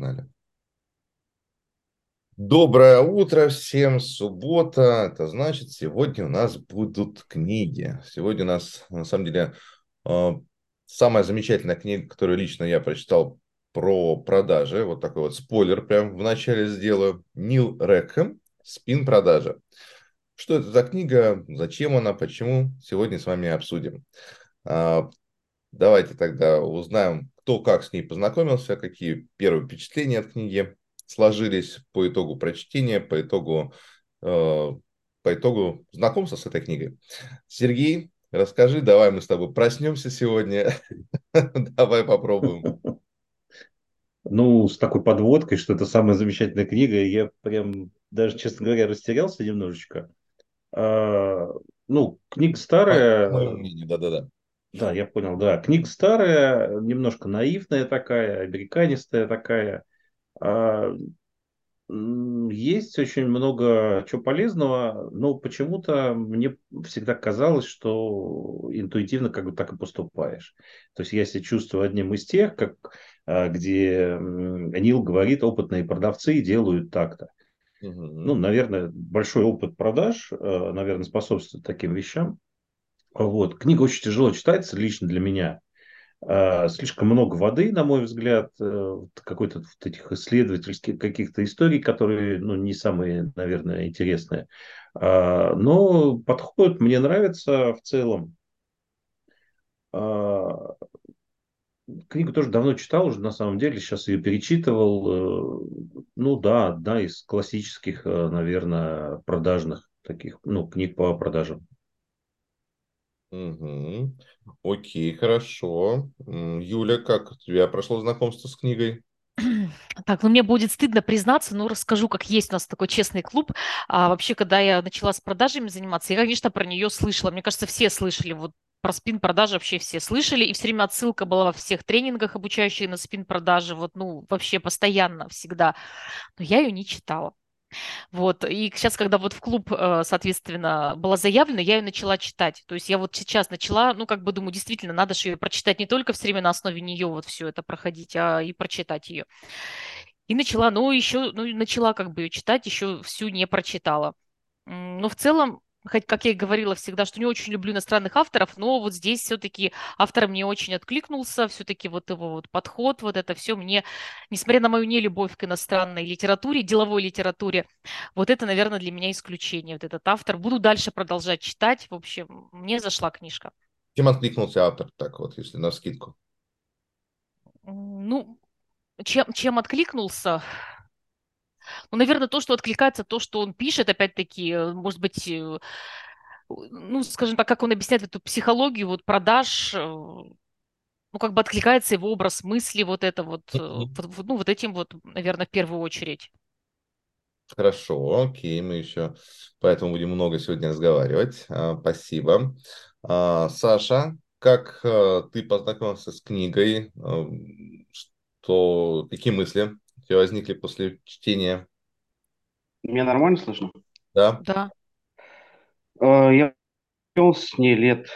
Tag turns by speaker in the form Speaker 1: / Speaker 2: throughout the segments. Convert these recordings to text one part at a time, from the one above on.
Speaker 1: Погнали. Доброе утро всем, суббота, это значит, сегодня у нас будут книги. Сегодня у нас, на самом деле, э, самая замечательная книга, которую лично я прочитал про продажи, вот такой вот спойлер прям в начале сделаю, Нил Рекхэм «Спин продажи». Что это за книга, зачем она, почему, сегодня с вами обсудим. Давайте тогда узнаем, кто как с ней познакомился, какие первые впечатления от книги сложились по итогу прочтения, по итогу, э, по итогу знакомства с этой книгой. Сергей, расскажи, давай мы с тобой проснемся сегодня, давай попробуем.
Speaker 2: Ну, с такой подводкой, что это самая замечательная книга, я прям даже, честно говоря, растерялся немножечко. А, ну, книга старая. Мое мнение, да-да-да. Да, я понял, да. Книга старая, немножко наивная такая, американистая такая. А, есть очень много чего полезного, но почему-то мне всегда казалось, что интуитивно как бы так и поступаешь. То есть я себя чувствую одним из тех, как, а, где Нил говорит, опытные продавцы делают так-то. Угу. Ну, наверное, большой опыт продаж, а, наверное, способствует таким вещам. Вот. Книга очень тяжело читается лично для меня. А, слишком много воды, на мой взгляд, э, какой-то вот этих исследовательских каких-то историй, которые ну, не самые, наверное, интересные. А, но подход мне нравится в целом. А, книгу тоже давно читал уже, на самом деле, сейчас ее перечитывал. Э, ну да, одна из классических, э, наверное, продажных таких, ну, книг по продажам.
Speaker 1: Угу. Окей, хорошо. Юля, как у тебя прошло знакомство с книгой?
Speaker 3: Так, ну мне будет стыдно признаться, но расскажу, как есть у нас такой честный клуб. А вообще, когда я начала с продажами заниматься, я, конечно, про нее слышала. Мне кажется, все слышали. Вот про спин-продажи вообще все слышали, и все время отсылка была во всех тренингах, обучающих на спин-продажи, вот, ну, вообще постоянно, всегда. Но я ее не читала. Вот, и сейчас, когда вот в клуб, э, соответственно, была заявлена, я ее начала читать. То есть я вот сейчас начала, ну, как бы думаю, действительно, надо же ее прочитать не только все время на основе нее вот все это проходить, а и прочитать ее. И начала, ну, еще, ну, начала как бы ее читать, еще всю не прочитала. Но в целом хоть, как я и говорила всегда, что не очень люблю иностранных авторов, но вот здесь все-таки автор мне очень откликнулся, все-таки вот его вот подход, вот это все мне, несмотря на мою нелюбовь к иностранной литературе, деловой литературе, вот это, наверное, для меня исключение, вот этот автор. Буду дальше продолжать читать, в общем, мне зашла книжка.
Speaker 1: Чем откликнулся автор, так вот, если на скидку?
Speaker 3: Ну, чем, чем откликнулся? Ну, наверное, то, что откликается, то, что он пишет, опять-таки, э, может быть, э, ну, скажем так, как он объясняет эту психологию вот продаж, э, ну, как бы откликается его образ мысли, вот это вот, вот, ну, вот этим вот, наверное, в первую очередь.
Speaker 1: Хорошо, окей, мы еще поэтому будем много сегодня разговаривать. А, спасибо. А, Саша, как ты познакомился с книгой? Что, какие мысли тебя возникли после чтения?
Speaker 4: Меня нормально слышно?
Speaker 1: Да.
Speaker 3: Да.
Speaker 4: Э, я пил с ней лет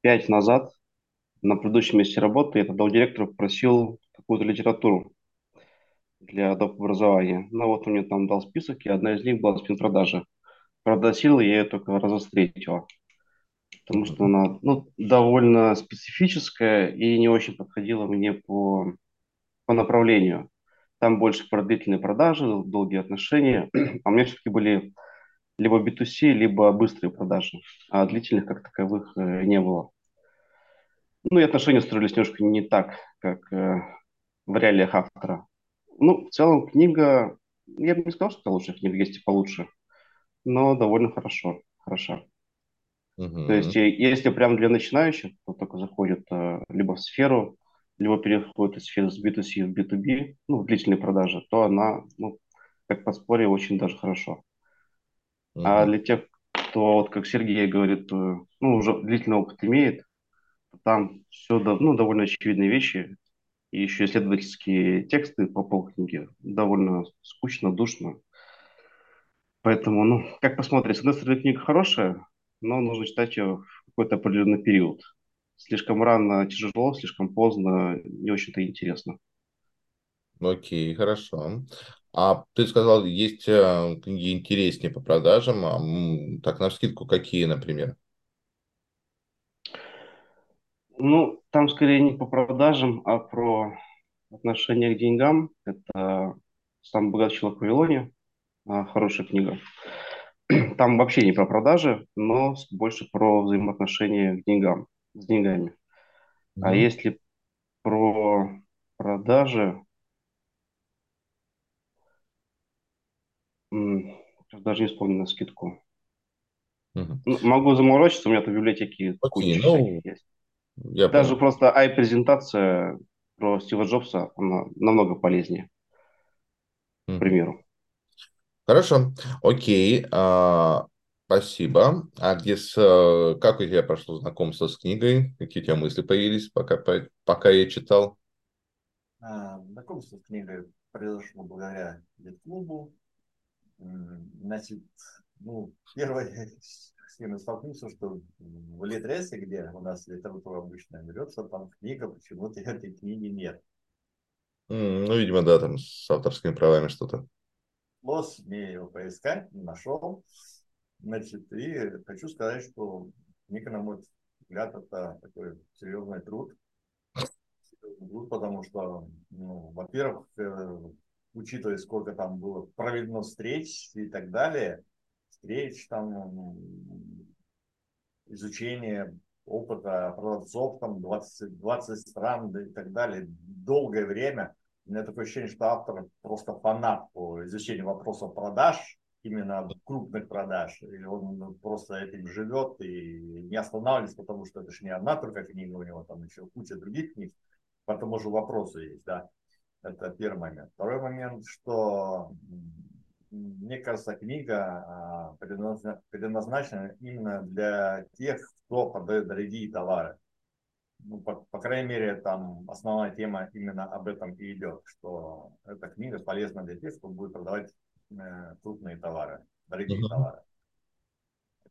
Speaker 4: пять назад на предыдущем месте работы. Я тогда у директора попросил какую-то литературу для доп. образования. Ну вот он мне там дал список, и одна из них была спин-продажа. Правда, силы я ее только раза встретила. Потому что она ну, довольно специфическая и не очень подходила мне по, по направлению. Там больше про длительные продажи, долгие отношения. А у меня все-таки были либо B2C, либо быстрые продажи. А длительных как таковых э, не было. Ну и отношения строились немножко не так, как э, в реалиях автора. Ну, в целом книга, я бы не сказал, что это лучшая книга, есть и получше, но довольно хорошо, хороша. Uh-huh. То есть, если прям для начинающих, кто только заходит э, либо в сферу либо переходит из сферы с B2C в B2B, ну, в длительные продажи, то она, ну, как подспорье, очень даже хорошо. Uh-huh. А для тех, кто, вот как Сергей говорит, э, ну, уже длительный опыт имеет, там все, ну, довольно очевидные вещи, и еще исследовательские тексты по полкниге довольно скучно, душно. Поэтому, ну, как посмотреть, с одной стороны, книга хорошая, но нужно читать ее в какой-то определенный период слишком рано тяжело, слишком поздно не очень-то интересно.
Speaker 1: Окей, хорошо. А ты сказал, есть э, книги интереснее по продажам. А, так, на скидку какие, например?
Speaker 4: Ну, там скорее не по продажам, а про отношение к деньгам. Это «Сам богатый человек в Вавилоне». А, хорошая книга. Там вообще не про продажи, но больше про взаимоотношения к деньгам, с деньгами. Mm-hmm. А если про продажи, даже не вспомню на скидку. Mm-hmm. Ну, могу заморочиться, у меня тут в библиотеке okay, куча ну, есть. Я Даже понял. просто ай-презентация про Стива Джобса, она намного полезнее, mm-hmm. к примеру.
Speaker 1: Хорошо, окей, а, спасибо. А где с, э, как у тебя прошло знакомство с книгой? Какие у тебя мысли появились, пока, пока я читал?
Speaker 5: А, знакомство с книгой произошло благодаря клубу. Значит, ну, первое, с чем я столкнулся, что в Литресе, где у нас литература обычно берется, там книга, почему-то этой книги нет.
Speaker 1: Ну, видимо, да, там с авторскими правами что-то
Speaker 5: пришлось мне его поискать, нашел. Значит, и хочу сказать, что книга, на мой взгляд, это такой серьезный труд. Серьезный труд, потому что, ну, во-первых, э, учитывая, сколько там было проведено встреч и так далее, встреч, там, изучение опыта продавцов, там 20, 20 стран и так далее, долгое время – у меня такое ощущение, что автор просто фанат по изучению вопросов продаж, именно крупных продаж. И он просто этим живет и не останавливается, потому что это же не одна только книга, у него там еще куча других книг. По тому же вопросу есть, да. Это первый момент. Второй момент, что мне кажется, книга а, предназначена именно для тех, кто продает дорогие товары ну, по, по крайней мере, там основная тема именно об этом и идет, что эта книга полезна для тех, кто будет продавать э, крупные товары, дорогие uh-huh. товары.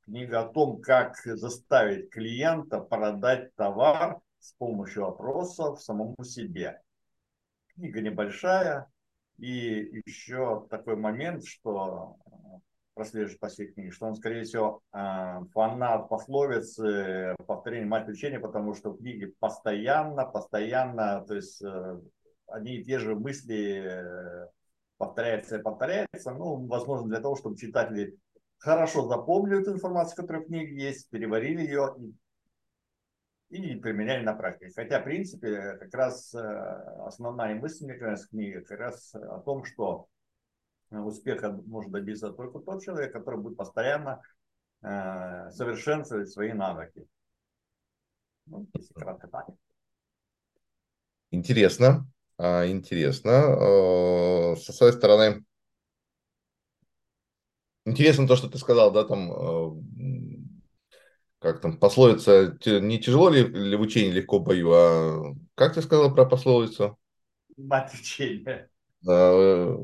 Speaker 5: Книга о том, как заставить клиента продать товар с помощью опросов самому себе. Книга небольшая, и еще такой момент, что прослеживаешь по всей книге, что он, скорее всего, а, фанат пословицы повторения мать учения, потому что в книге постоянно, постоянно, то есть э, одни и те же мысли повторяются и повторяются, ну, возможно, для того, чтобы читатели хорошо запомнили эту информацию, которая в книге есть, переварили ее и, и применяли на практике. Хотя, в принципе, как раз э, основная мысль, мне кажется, книги как раз о том, что успеха может добиться только тот человек, который будет постоянно э, совершенствовать свои навыки. Ну, если кратко так.
Speaker 1: Интересно, интересно. Э, со своей стороны, интересно то, что ты сказал, да, там, э, как там, пословица, не тяжело ли, ли в учении легко бою, а как ты сказал про пословицу?
Speaker 5: Мать учения.
Speaker 1: Э,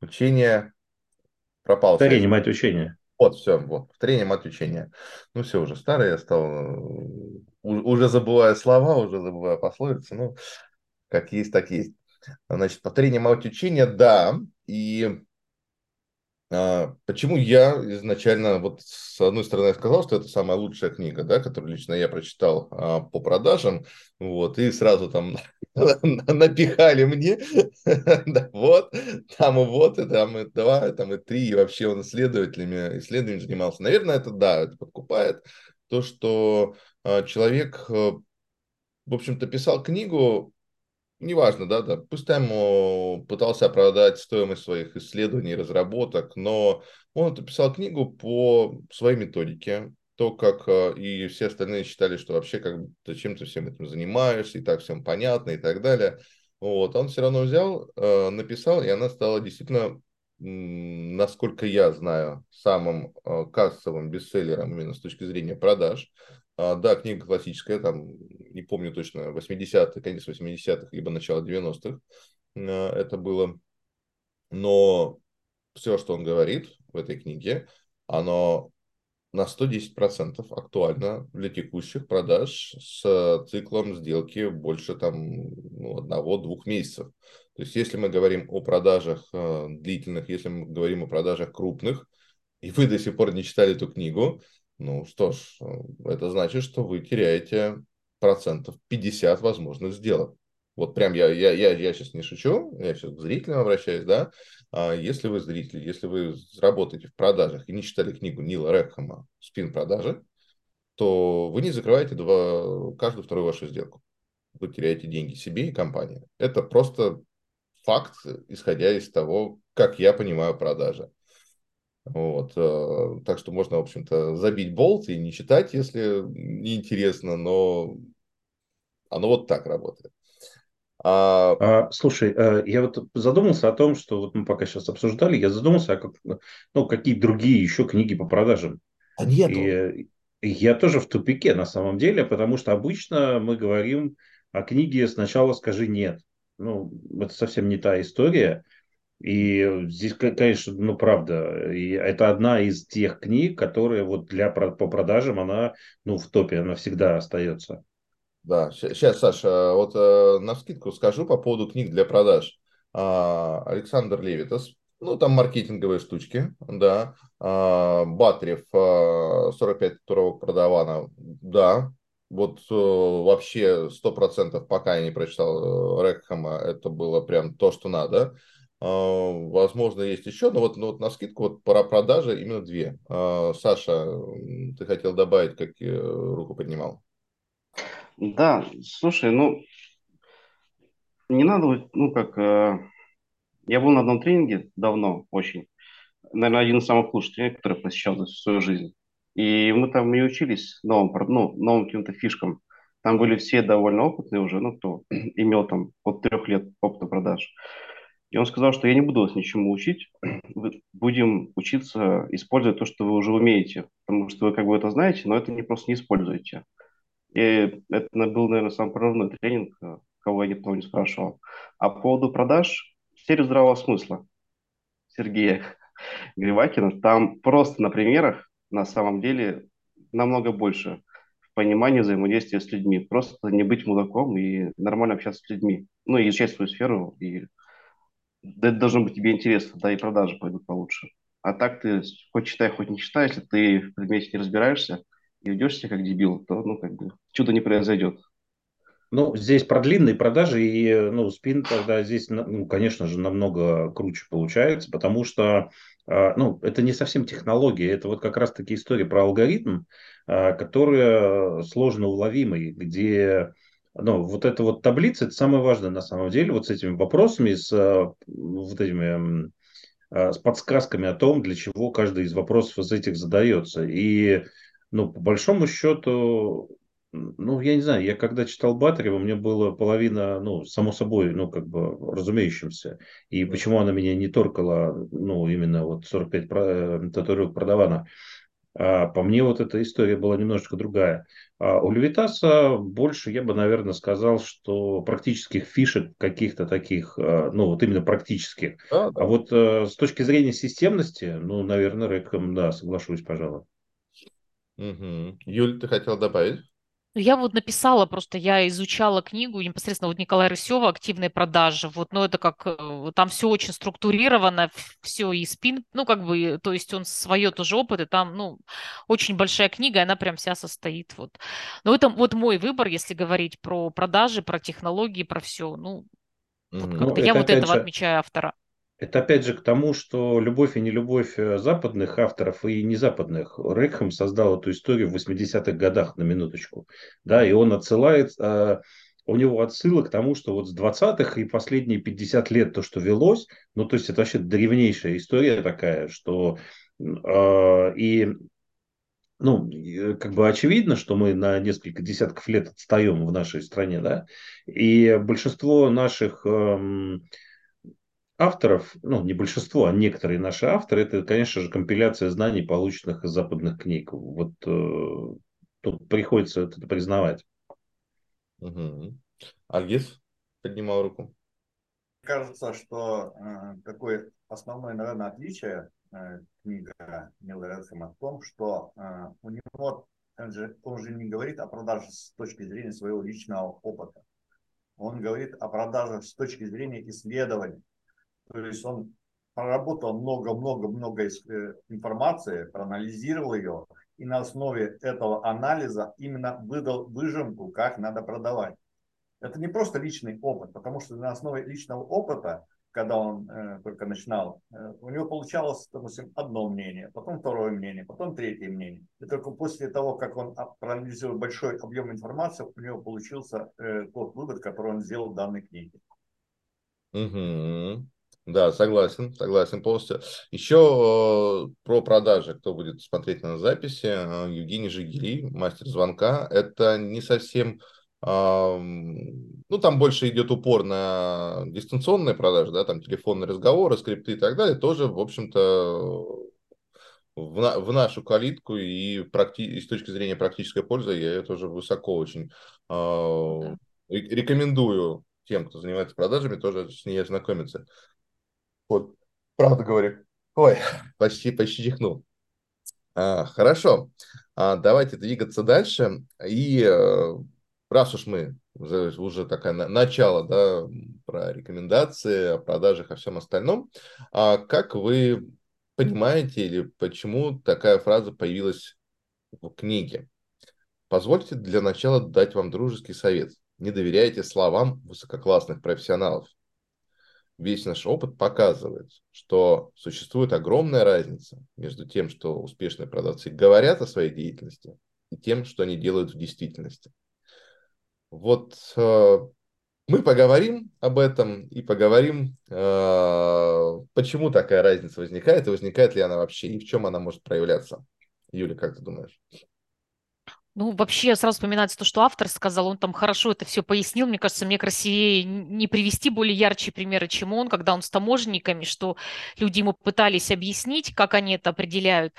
Speaker 1: Учение пропало.
Speaker 2: Повторение, мать учения.
Speaker 1: Вот, все, вот, повторение, мать учения. Ну, все, уже старый я стал, э, уже забываю слова, уже забываю пословицы, ну, как есть, так есть. Значит, повторение, мать учения, да, и а, почему я изначально, вот с одной стороны, сказал, что это самая лучшая книга, да, которую лично я прочитал а, по продажам, вот, и сразу там напихали мне, да, вот, там и вот, и там и два, там и три, и вообще он исследователями, исследованием занимался. Наверное, это да, это подкупает то, что а, человек, э, в общем-то, писал книгу, неважно, да, да, пусть там пытался оправдать стоимость своих исследований, разработок, но он написал книгу по своей методике, то, как э, и все остальные считали, что вообще как зачем ты всем этим занимаешься, и так всем понятно, и так далее. Вот, он все равно взял, э, написал, и она стала действительно, насколько я знаю, самым э, кассовым бестселлером именно с точки зрения продаж. А, да, книга классическая, там, не помню точно, 80-х, конец 80-х, либо начало 90-х это было. Но все, что он говорит в этой книге, оно на 110% актуально для текущих продаж с циклом сделки больше там ну, одного-двух месяцев. То есть, если мы говорим о продажах э, длительных, если мы говорим о продажах крупных, и вы до сих пор не читали эту книгу, ну что ж, э, это значит, что вы теряете процентов 50 возможных сделок. Вот прям я, я, я, я сейчас не шучу, я сейчас к зрителям обращаюсь, да. А если вы зритель, если вы работаете в продажах и не читали книгу Нила Рекхама «Спин продажи», то вы не закрываете два, каждую вторую вашу сделку. Вы теряете деньги себе и компании. Это просто факт, исходя из того, как я понимаю продажи. Вот. Э, так что можно, в общем-то, забить болт и не читать, если не интересно, но оно вот так работает.
Speaker 2: А... А, слушай, э, я вот задумался о том, что вот мы пока сейчас обсуждали, я задумался, а как, ну, какие другие еще книги по продажам.
Speaker 1: А нету.
Speaker 2: И я тоже в тупике на самом деле, потому что обычно мы говорим о книге «Сначала скажи нет». Ну, это совсем не та история. И здесь, конечно, ну правда, и это одна из тех книг, которые вот для по продажам она, ну в топе, она всегда остается.
Speaker 1: Да, сейчас, Саша, вот э, на скидку скажу по поводу книг для продаж. А, Александр Левитас, ну, там маркетинговые штучки, да. А, Батрев, а, 45 турок продавана, да. Вот э, вообще 100% пока я не прочитал э, Рекхама, это было прям то, что надо. А, возможно, есть еще, но вот, но вот на скидку вот про продажи именно две. А, Саша, ты хотел добавить, как руку поднимал?
Speaker 4: Да, слушай, ну, не надо, ну, как, э, я был на одном тренинге давно, очень, наверное, один из самых лучших тренингов, который посещал за всю свою жизнь. И мы там не учились новым, ну, новым каким-то фишкам. Там были все довольно опытные уже, ну, кто имел там от трех лет опыта продаж. И он сказал, что я не буду вас ничему учить, будем учиться использовать то, что вы уже умеете, потому что вы как бы это знаете, но это не просто не используете. И это был, наверное, самый прорывной тренинг, э, кого я никто не спрашивал. А по поводу продаж, серию здравого смысла Сергея Гривакина, там просто на примерах на самом деле намного больше в понимании взаимодействия с людьми. Просто не быть мудаком и нормально общаться с людьми. Ну, и изучать свою сферу. И это должно быть тебе интересно, да, и продажи пойдут получше. А так ты хоть читай, хоть не читай, если ты в предмете не разбираешься, и ведешь себя как дебил, то, ну, как бы, чудо не произойдет.
Speaker 2: Ну, здесь про длинные продажи и, ну, спин тогда здесь, ну, конечно же, намного круче получается, потому что, а, ну, это не совсем технология, это вот как раз-таки история про алгоритм, а, которая сложно уловимый, где ну, вот эта вот таблица, это самое важное на самом деле, вот с этими вопросами, с а, вот этими с подсказками о том, для чего каждый из вопросов из этих задается. И ну, по большому счету, ну, я не знаю, я когда читал Батарева, мне было половина, ну, само собой, ну, как бы разумеющимся. И почему она меня не торкала, ну, именно вот 45 э, татуировок продавана. А по мне вот эта история была немножечко другая. А у Левитаса больше, я бы, наверное, сказал, что практических фишек каких-то таких, э, ну, вот именно практических. Да, да. А вот э, с точки зрения системности, ну, наверное, Рэком, да, соглашусь, пожалуй.
Speaker 1: Угу. Юль, ты хотел добавить?
Speaker 3: Я вот написала, просто я изучала книгу непосредственно вот Николая Рысева «Активные продажи». Вот, ну, это как, э, там все очень структурировано, все и спин, ну, как бы, то есть он свое тоже опыт, и там, ну, очень большая книга, и она прям вся состоит, вот. Но это вот мой выбор, если говорить про продажи, про технологии, про все, ну, вот как-то ну, я вот этого же... отмечаю автора.
Speaker 2: Это опять же к тому, что любовь и нелюбовь э, западных авторов и незападных. Рекхам создал эту историю в 80-х годах на минуточку. Да, и он отсылает, а, у него отсылы к тому, что вот с 20-х и последние 50 лет то, что велось, ну то есть это вообще древнейшая история такая, что а, и ну, как бы очевидно, что мы на несколько десятков лет отстаем в нашей стране, да, и большинство наших эм, авторов, ну, не большинство, а некоторые наши авторы, это, конечно же, компиляция знаний, полученных из западных книг. Вот э, тут приходится это признавать.
Speaker 1: Угу. Альгиз поднимал руку.
Speaker 5: Кажется, что э, такое основное, наверное, отличие э, книга Миллера о том, что э, у него, он же, он же не говорит о продаже с точки зрения своего личного опыта. Он говорит о продажах с точки зрения исследований. То есть он проработал много-много-много информации, проанализировал ее, и на основе этого анализа именно выдал выжимку, как надо продавать. Это не просто личный опыт, потому что на основе личного опыта, когда он э, только начинал, э, у него получалось, допустим, одно мнение, потом второе мнение, потом третье мнение. И только после того, как он проанализировал большой объем информации, у него получился э, тот вывод, который он сделал в данной книге.
Speaker 1: Угу. Да, согласен, согласен полностью. Еще э, про продажи, кто будет смотреть на записи, э, Евгений Жигели, мастер звонка, это не совсем, ну, там больше идет упор на дистанционные продажи, да, там телефонные разговоры, скрипты и так далее, тоже, в общем-то, в, на, в нашу калитку и, практи, и с точки зрения практической пользы я ее тоже высоко очень э, рекомендую тем, кто занимается продажами, тоже с ней ознакомиться. Вот, правда говорю. Ой, почти, почти чихнул. А, хорошо, а, давайте двигаться дальше. И э, раз уж мы уже, уже такое начало да, про рекомендации, о продажах, о всем остальном, а как вы понимаете или почему такая фраза появилась в книге? Позвольте для начала дать вам дружеский совет. Не доверяйте словам высококлассных профессионалов весь наш опыт показывает, что существует огромная разница между тем, что успешные продавцы говорят о своей деятельности, и тем, что они делают в действительности. Вот э, мы поговорим об этом и поговорим, э, почему такая разница возникает, и возникает ли она вообще, и в чем она может проявляться. Юля, как ты думаешь?
Speaker 3: Ну, вообще сразу вспоминается то, что автор сказал, он там хорошо это все пояснил. Мне кажется, мне красивее не привести более ярче примеры, чем он, когда он с таможенниками, что люди ему пытались объяснить, как они это определяют.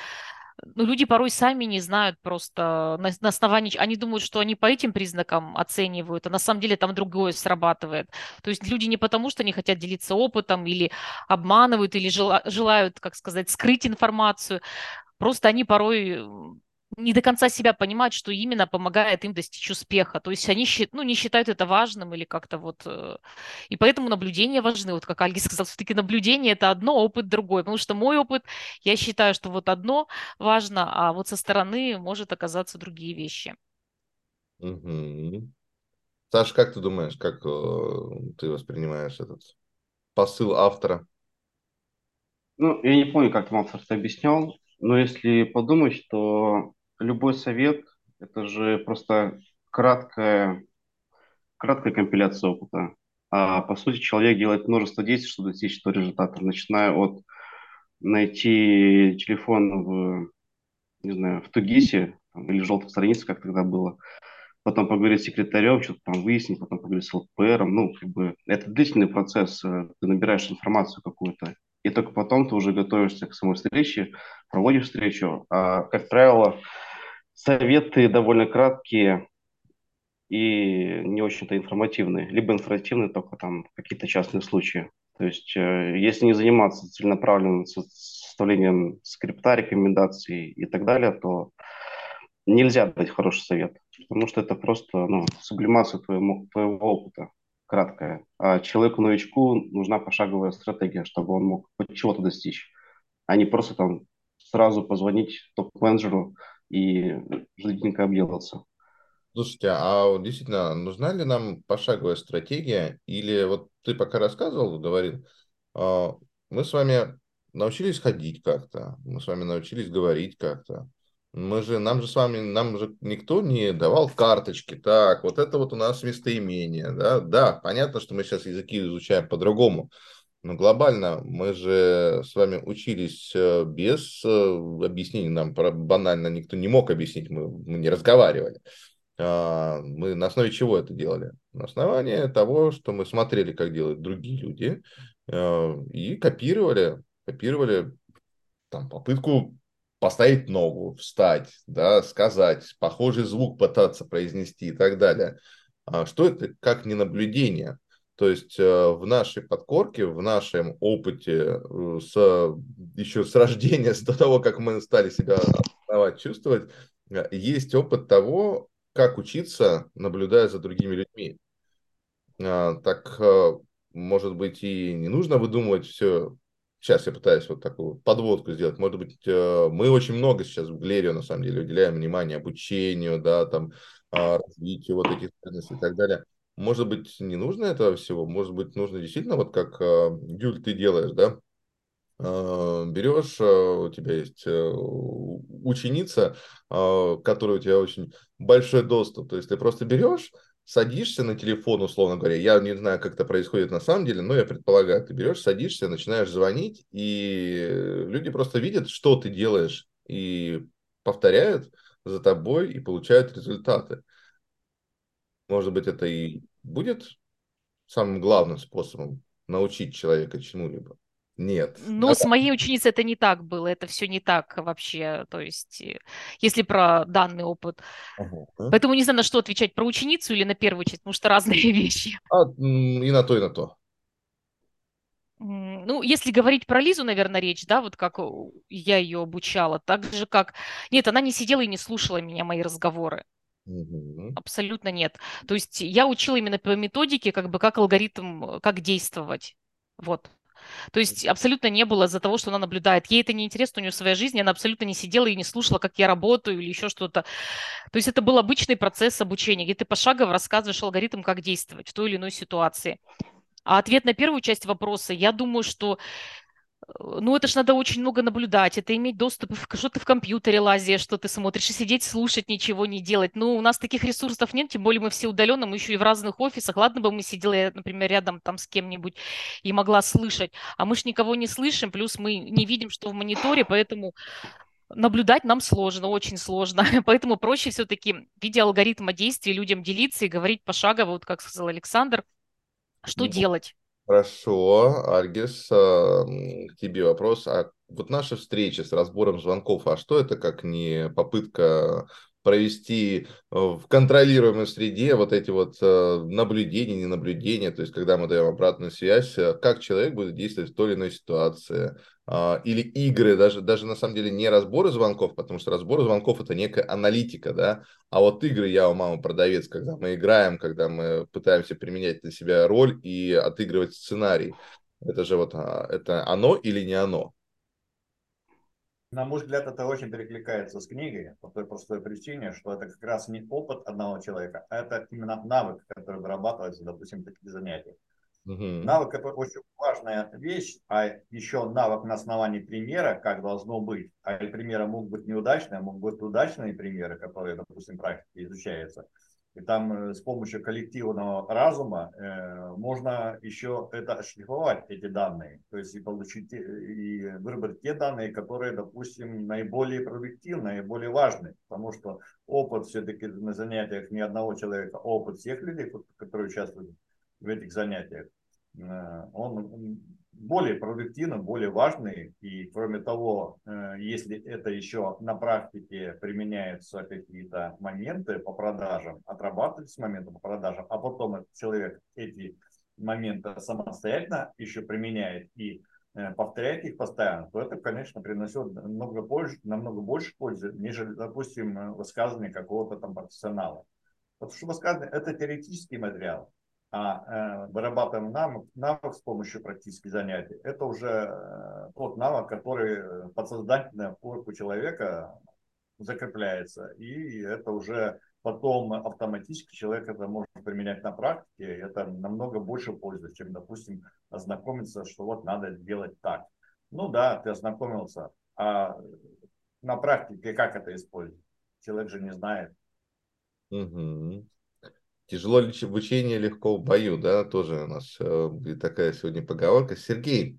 Speaker 3: Но люди порой сами не знают просто на, на основании, они думают, что они по этим признакам оценивают, а на самом деле там другое срабатывает. То есть люди не потому, что не хотят делиться опытом или обманывают, или жела, желают, как сказать, скрыть информацию, просто они порой не до конца себя понимают, что именно помогает им достичь успеха. То есть они ну, не считают это важным или как-то вот... Э, и поэтому наблюдения важны. Вот как Альги сказал, все-таки наблюдение – это одно, опыт другой. Потому что мой опыт, я считаю, что вот одно важно, а вот со стороны может оказаться другие вещи.
Speaker 1: Угу. Саша, как ты думаешь, как э, ты воспринимаешь этот посыл автора?
Speaker 4: Ну, я не помню, как там автор это объяснял, но если подумать, то любой совет – это же просто краткая, краткая компиляция опыта. А по сути человек делает множество действий, чтобы достичь этого результата, начиная от найти телефон в, не знаю, в Тугисе или желтой странице, как тогда было, потом поговорить с секретарем, что-то там выяснить, потом поговорить с ЛПРом. Ну, как бы это длительный процесс, э, ты набираешь информацию какую-то, и только потом ты уже готовишься к самой встрече, проводишь встречу. А, как правило, Советы довольно краткие и не очень-то информативные. Либо информативные только там какие-то частные случаи. То есть, э, если не заниматься целенаправленным составлением скрипта, рекомендаций и так далее, то нельзя дать хороший совет, потому что это просто ну, сублимация твоего, твоего опыта, краткая. А человеку-новичку нужна пошаговая стратегия, чтобы он мог хоть чего-то достичь, а не просто там сразу позвонить топ-менеджеру, и жиденько объелся.
Speaker 1: Слушайте, а действительно, нужна ли нам пошаговая стратегия? Или вот ты пока рассказывал, говорил, а, мы с вами научились ходить как-то, мы с вами научились говорить как-то. Мы же, нам же с вами, нам же никто не давал карточки. Так, вот это вот у нас местоимение. Да, да понятно, что мы сейчас языки изучаем по-другому. Но глобально мы же с вами учились э, без э, объяснений, нам банально никто не мог объяснить, мы, мы не разговаривали. А, мы на основе чего это делали? На основании того, что мы смотрели, как делают другие люди, э, и копировали, копировали там, попытку поставить ногу, встать, да, сказать, похожий звук пытаться произнести и так далее. А что это как не наблюдение? То есть э, в нашей подкорке, в нашем опыте э, с еще с рождения, до того, как мы стали себя осознавать, чувствовать, есть опыт того, как учиться, наблюдая за другими людьми. Так, может быть, и не нужно выдумывать все сейчас я пытаюсь вот такую подводку сделать. Может быть, э, мы очень много сейчас в Глерию, на самом деле, уделяем внимание обучению, да, там, развитию вот этих ценностей и так далее. Может быть, не нужно этого всего? Может быть, нужно действительно, вот как э, Гюль ты делаешь, да, э, берешь, у тебя есть ученица, которой у тебя очень большой доступ, то есть ты просто берешь, садишься на телефон, условно говоря, я не знаю, как это происходит на самом деле, но я предполагаю, ты берешь, садишься, начинаешь звонить, и люди просто видят, что ты делаешь, и повторяют за тобой и получают результаты. Может быть, это и будет самым главным способом научить человека чему-либо. Нет.
Speaker 3: Ну, а... с моей ученицей это не так было, это все не так вообще, то есть, э, если про данный опыт. Ага. Поэтому не знаю, на что отвечать, про ученицу или на первую часть, потому что разные вещи.
Speaker 1: А, и на то, и на то.
Speaker 3: Ну, если говорить про Лизу, наверное, речь, да, вот как я ее обучала, так же как... Нет, она не сидела и не слушала меня, мои разговоры. Угу. Абсолютно нет. То есть я учила именно по методике, как бы как алгоритм, как действовать. Вот. То есть абсолютно не было за того, что она наблюдает. Ей это не интересно, у нее своя жизнь, она абсолютно не сидела и не слушала, как я работаю или еще что-то. То есть это был обычный процесс обучения, где ты пошагово рассказываешь алгоритм, как действовать в той или иной ситуации. А ответ на первую часть вопроса, я думаю, что ну, это ж надо очень много наблюдать, это иметь доступ, что ты в компьютере лазишь, что ты смотришь, и сидеть, слушать, ничего не делать. Ну, у нас таких ресурсов нет, тем более мы все удаленно, мы еще и в разных офисах. Ладно бы мы сидели, например, рядом там с кем-нибудь и могла слышать, а мы ж никого не слышим, плюс мы не видим, что в мониторе, поэтому наблюдать нам сложно, очень сложно. Поэтому проще все-таки в виде алгоритма действий людям делиться и говорить пошагово, вот как сказал Александр, что ну, делать.
Speaker 1: Хорошо, Альгис, к тебе вопрос. А вот наша встреча с разбором звонков, а что это как не попытка провести э, в контролируемой среде вот эти вот э, наблюдения, не наблюдения, то есть когда мы даем обратную связь, э, как человек будет действовать в той или иной ситуации, а, или игры, даже, даже на самом деле не разборы звонков, потому что разбор звонков это некая аналитика, да, а вот игры я у мамы продавец, когда мы играем, когда мы пытаемся применять на себя роль и отыгрывать сценарий, это же вот, а, это оно или не оно?
Speaker 5: На мой взгляд, это очень перекликается с книгой по той простой причине, что это как раз не опыт одного человека, а это именно навык, который вырабатывается, допустим, в таких занятиях. Угу. Навык это очень важная вещь, а еще навык на основании примера, как должно быть. А примеры могут быть неудачные, могут быть удачные примеры, которые, допустим, практике изучаются. И там э, с помощью коллективного разума э, можно еще это шлифовать, эти данные. То есть и получить, и выбрать те данные, которые, допустим, наиболее продуктивны, наиболее важны. Потому что опыт все-таки на занятиях не одного человека, а опыт всех людей, которые участвуют в этих занятиях, э, он более продуктивны, более важные. И кроме того, э, если это еще на практике применяются какие-то моменты по продажам, отрабатываются моменты по продажам, а потом этот человек эти моменты самостоятельно еще применяет и э, повторяет их постоянно, то это, конечно, приносит намного больше, намного больше пользы, нежели, допустим, высказывание какого-то там профессионала. Потому что высказывание – это теоретический материал а э, вырабатываем навык, навык с помощью практических занятий, это уже э, тот навык, который подсознательно в человека закрепляется. И это уже потом автоматически человек это может применять на практике. Это намного больше пользы, чем, допустим, ознакомиться, что вот надо делать так. Ну да, ты ознакомился, а на практике как это использовать? Человек же не знает.
Speaker 1: Угу. Тяжело в учении, легко в бою, да, тоже у нас э, такая сегодня поговорка. Сергей,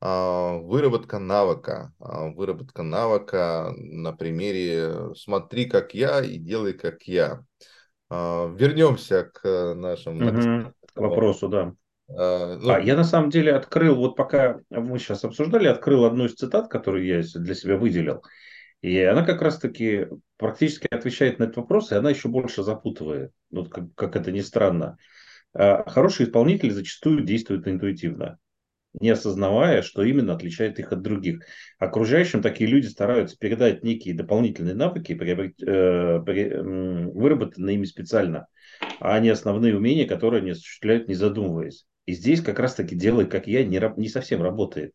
Speaker 1: а, выработка навыка, а, выработка навыка на примере «смотри, как я, и делай, как я». А, вернемся к нашему
Speaker 2: угу, вопросу, да. А, ну, а, я на самом деле открыл, вот пока мы сейчас обсуждали, открыл одну из цитат, которую я для себя выделил. И она как раз-таки практически отвечает на этот вопрос, и она еще больше запутывает, ну, как, как это ни странно. А хорошие исполнители зачастую действуют интуитивно. не осознавая, что именно отличает их от других. Окружающим такие люди стараются передать некие дополнительные навыки, выработанные ими специально, а не основные умения, которые они осуществляют, не задумываясь. И здесь как раз-таки делай, как я, не, не совсем работает.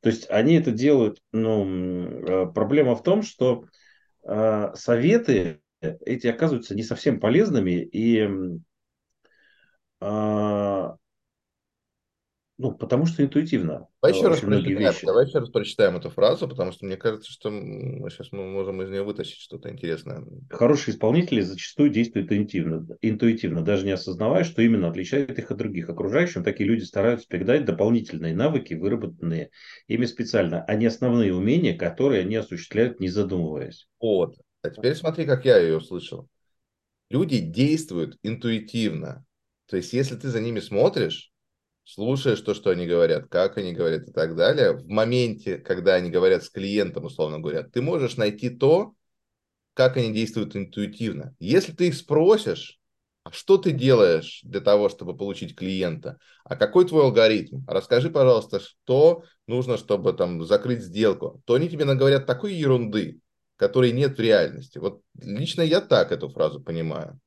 Speaker 2: То есть они это делают, ну, проблема в том, что э, советы эти оказываются не совсем полезными и э, ну, потому что интуитивно.
Speaker 1: Давай еще, раз вещи. Давай еще раз прочитаем эту фразу, потому что мне кажется, что мы сейчас мы можем из нее вытащить что-то интересное.
Speaker 2: Хорошие исполнители зачастую действуют интуитивно, интуитивно, даже не осознавая, что именно отличает их от других. Окружающим такие люди стараются передать дополнительные навыки, выработанные ими специально, а не основные умения, которые они осуществляют, не задумываясь.
Speaker 1: Вот. А теперь смотри, как я ее услышал. Люди действуют интуитивно. То есть, если ты за ними смотришь, слушаешь то, что они говорят, как они говорят и так далее, в моменте, когда они говорят с клиентом, условно говоря, ты можешь найти то, как они действуют интуитивно. Если ты их спросишь, а что ты делаешь для того, чтобы получить клиента? А какой твой алгоритм? Расскажи, пожалуйста, что нужно, чтобы там закрыть сделку. То они тебе наговорят такой ерунды, которой нет в реальности. Вот лично я так эту фразу понимаю.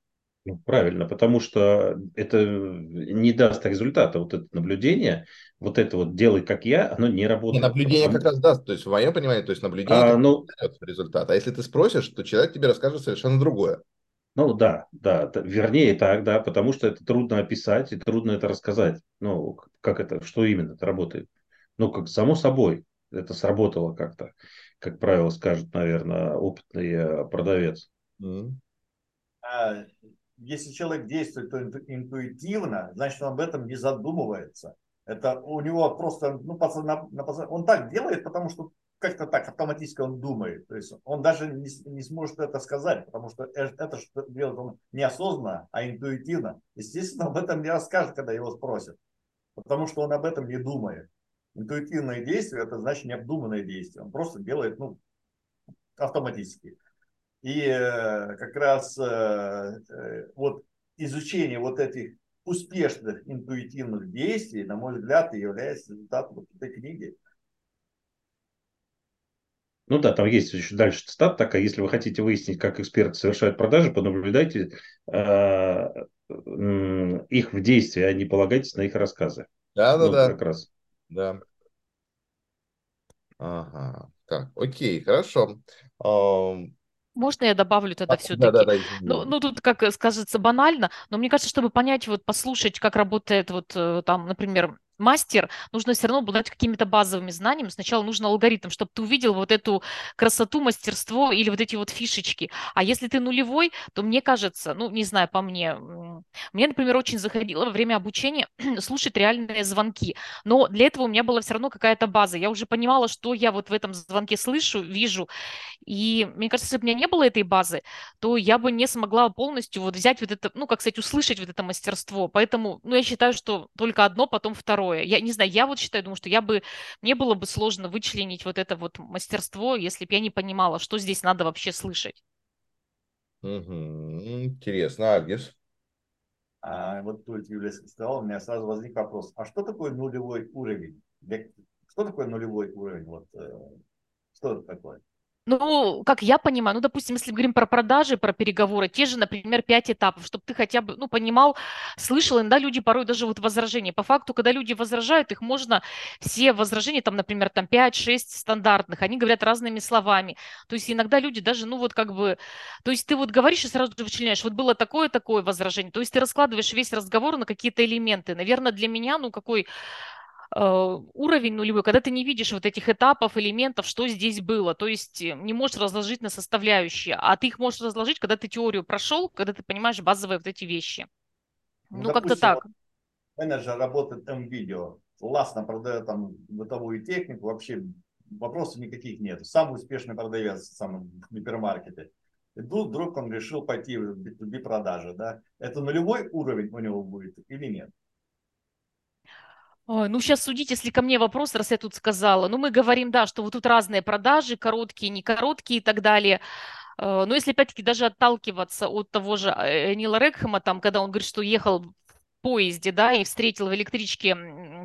Speaker 2: Ну, правильно, потому что это не даст результата. Вот это наблюдение, вот это вот делай как я, оно не работает.
Speaker 1: И наблюдение
Speaker 2: потому...
Speaker 1: как раз даст, то есть в моем понимании, то есть наблюдение а, ну... дает результат. А если ты спросишь, то человек тебе расскажет совершенно другое.
Speaker 2: Ну да, да, вернее так, да, потому что это трудно описать и трудно это рассказать. Ну, как это, что именно это работает. Ну, как само собой, это сработало как-то, как правило, скажет, наверное, опытный э, продавец. Mm
Speaker 5: если человек действует то интуитивно, значит, он об этом не задумывается. Это у него просто, ну, на, на, он так делает, потому что как-то так автоматически он думает. То есть он даже не, не сможет это сказать, потому что это что делает он неосознанно, а интуитивно. Естественно, об этом не расскажет, когда его спросят, потому что он об этом не думает. Интуитивное действие – это значит необдуманное действие. Он просто делает ну, автоматически. И э, как раз э, э, вот изучение вот этих успешных интуитивных действий, на мой взгляд, и является результатом вот этой книги.
Speaker 2: Ну да, там есть еще дальше цитата такая. Если вы хотите выяснить, как эксперты совершают продажи, понаблюдайте э, их в действии, а не полагайтесь на их рассказы.
Speaker 1: Да, да, ну, да. Как раз. Да. Ага. Так, окей, хорошо.
Speaker 3: Можно я добавлю тогда все-таки? Да, да, да, ну, ну, тут, как скажется, банально, но мне кажется, чтобы понять, вот послушать, как работает вот э, там, например, мастер, нужно все равно обладать какими-то базовыми знаниями. Сначала нужен алгоритм, чтобы ты увидел вот эту красоту, мастерство или вот эти вот фишечки. А если ты нулевой, то мне кажется, ну, не знаю, по мне, мне, например, очень заходило во время обучения слушать реальные звонки. Но для этого у меня была все равно какая-то база. Я уже понимала, что я вот в этом звонке слышу, вижу. И мне кажется, если бы у меня не было этой базы, то я бы не смогла полностью вот взять вот это, ну, как сказать, услышать вот это мастерство. Поэтому, ну, я считаю, что только одно, потом второе. Я не знаю, я вот считаю, думаю, что я бы, мне было бы сложно вычленить вот это вот мастерство, если бы я не понимала, что здесь надо вообще слышать.
Speaker 1: Угу. Интересно, Альгис.
Speaker 5: А вот тут Юлия сказала, у меня сразу возник вопрос, а что такое нулевой уровень? Что такое нулевой уровень? Вот, э, что это такое?
Speaker 3: Ну, как я понимаю, ну, допустим, если мы говорим про продажи, про переговоры, те же, например, пять этапов, чтобы ты хотя бы, ну, понимал, слышал, иногда люди порой даже вот возражения. По факту, когда люди возражают, их можно, все возражения, там, например, там 5-6 стандартных, они говорят разными словами. То есть иногда люди даже, ну, вот как бы, то есть ты вот говоришь и сразу же вычленяешь, вот было такое-такое возражение. То есть ты раскладываешь весь разговор на какие-то элементы. Наверное, для меня, ну, какой уровень нулевой, когда ты не видишь вот этих этапов, элементов, что здесь было. То есть э, не можешь разложить на составляющие, а ты их можешь разложить, когда ты теорию прошел, когда ты понимаешь базовые вот эти вещи. Ну, ну как-то так.
Speaker 5: Менеджер работает М-видео, классно продает там бытовую технику, вообще вопросов никаких нет. Самый успешный продавец в гипермаркете. И тут вдруг он решил пойти в B2B продажи. Да? Это нулевой уровень у него будет или нет?
Speaker 3: Ой, ну, сейчас судить, если ко мне вопрос, раз я тут сказала. Ну, мы говорим, да, что вот тут разные продажи, короткие, не короткие и так далее. Э, но если, опять-таки, даже отталкиваться от того же э, Нила Рекхэма, там, когда он говорит, что ехал поезде, да, и встретил в электричке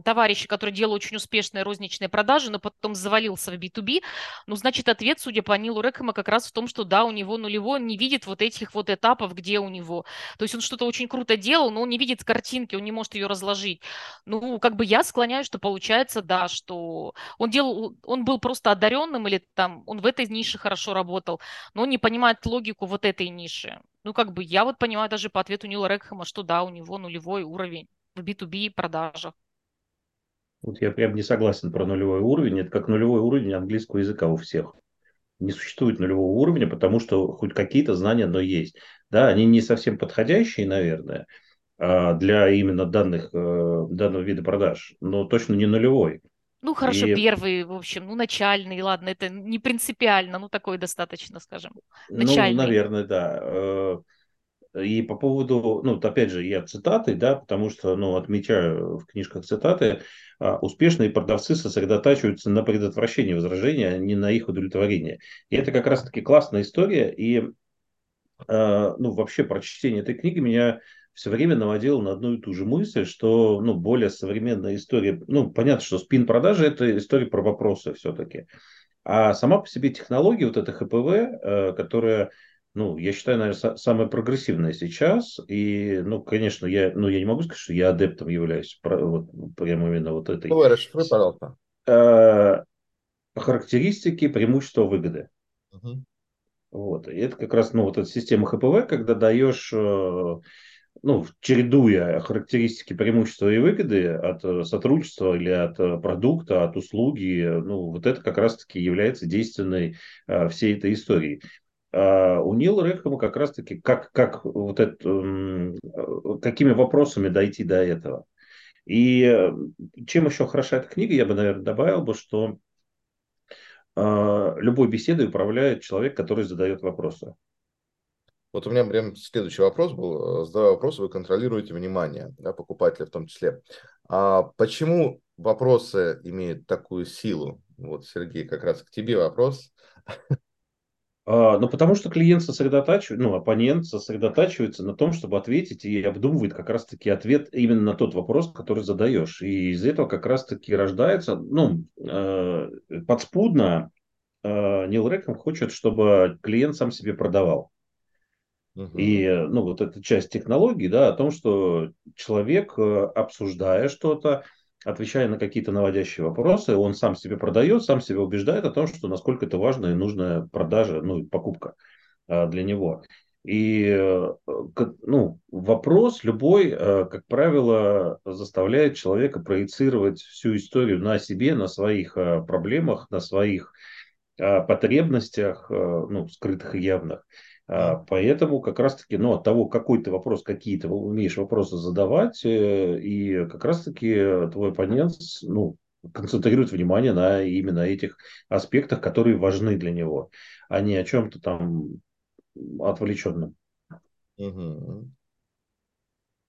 Speaker 3: товарища, который делал очень успешные розничные продажи, но потом завалился в B2B, ну, значит, ответ, судя по Нилу Рэкхэма, как раз в том, что да, у него нулевой, он не видит вот этих вот этапов, где у него. То есть он что-то очень круто делал, но он не видит картинки, он не может ее разложить. Ну, как бы я склоняюсь, что получается, да, что он делал, он был просто одаренным или там, он в этой нише хорошо работал, но он не понимает логику вот этой ниши. Ну, как бы я вот понимаю даже по ответу Нила Рекхэма, что да, у него нулевой уровень в B2B продажах.
Speaker 2: Вот я прям не согласен про нулевой уровень. Это как нулевой уровень английского языка у всех. Не существует нулевого уровня, потому что хоть какие-то знания, но есть. Да, они не совсем подходящие, наверное, а, для именно данных, э, данного вида продаж, но точно не нулевой.
Speaker 3: Ну, хорошо, и... первый, в общем, ну, начальный, ладно, это не принципиально, ну, такой достаточно, скажем,
Speaker 2: ну, начальный. Ну, наверное, да. Э, и по поводу, ну, опять же, я цитаты, да, потому что, ну, отмечаю в книжках цитаты, а, успешные продавцы сосредотачиваются на предотвращении возражения, а не на их удовлетворении. И это как раз-таки классная история, и, а, ну, вообще прочтение этой книги меня все время наводило на одну и ту же мысль, что, ну, более современная история, ну, понятно, что спин-продажи – это история про вопросы все-таки, а сама по себе технология, вот эта ХПВ, э, которая ну, я считаю, наверное, самое прогрессивное сейчас. И, ну, конечно, я, ну, я не могу сказать, что я адептом являюсь, вот, прямо именно вот этой...
Speaker 1: Ну, расшифруй, пожалуйста.
Speaker 2: Э, характеристики, преимущества, выгоды. Угу. Вот. И это как раз, ну, вот эта система ХПВ, когда даешь, э, ну, чередуя характеристики, преимущества и выгоды от э, сотрудничества или от продукта, от услуги, ну, вот это как раз-таки является действенной всей этой историей. А у Нила Рэкхэма как раз-таки, как, как вот это, какими вопросами дойти до этого. И э, чем еще хороша эта книга, я бы, наверное, добавил бы, что э, любой беседой управляет человек, который задает вопросы.
Speaker 1: Вот у меня прям следующий вопрос был. Задавая вопрос, вы контролируете внимание да, покупателя в том числе. А почему вопросы имеют такую силу? Вот, Сергей, как раз к тебе вопрос.
Speaker 2: А, ну, потому что клиент сосредотачивает, ну, оппонент сосредотачивается на том, чтобы ответить и обдумывает как раз-таки ответ именно на тот вопрос, который задаешь. И из этого как раз-таки рождается, ну, э, подспудно э, Нил Рэком хочет, чтобы клиент сам себе продавал. И, ну, вот эта часть технологии, да, о том, что человек, э, обсуждая что-то, отвечая на какие-то наводящие вопросы, он сам себе продает, сам себя убеждает о том, что насколько это важная и нужная продажа, ну, покупка а, для него. И э, ну, вопрос любой, э, как правило, заставляет человека проецировать всю историю на себе, на своих э, проблемах, на своих потребностях, ну, скрытых и явных. А, поэтому как раз-таки, ну, от того, какой ты вопрос, какие ты умеешь вопросы задавать, э, и как раз-таки твой оппонент, ну, концентрирует внимание на именно этих аспектах, которые важны для него, а не о чем-то там отвлеченном. Угу.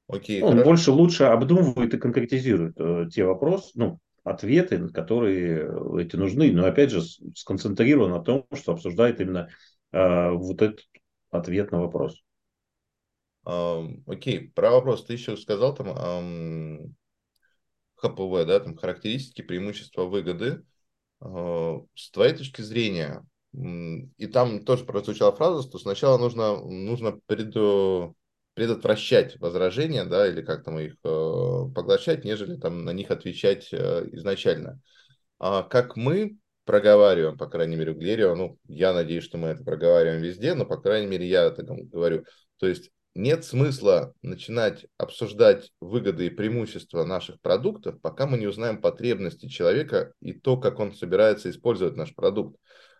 Speaker 2: Окей, Он хорошо. больше лучше обдумывает и конкретизирует э, те вопросы, ну, ответы, которые эти нужны, но опять же сконцентрирован на том, что обсуждает именно э, вот этот ответ на вопрос.
Speaker 1: Окей, про вопрос ты еще сказал там ХПВ, да, там характеристики, преимущества, выгоды. А, с твоей точки зрения, и там тоже прозвучала фраза, что сначала нужно, нужно преду, предотвращать возражения, да, или как там их э, поглощать, нежели там на них отвечать э, изначально. А как мы проговариваем, по крайней мере, у Глерио, ну, я надеюсь, что мы это проговариваем везде, но, по крайней мере, я это говорю. То есть нет смысла начинать обсуждать выгоды и преимущества наших продуктов, пока мы не узнаем потребности человека и то, как он собирается использовать наш продукт.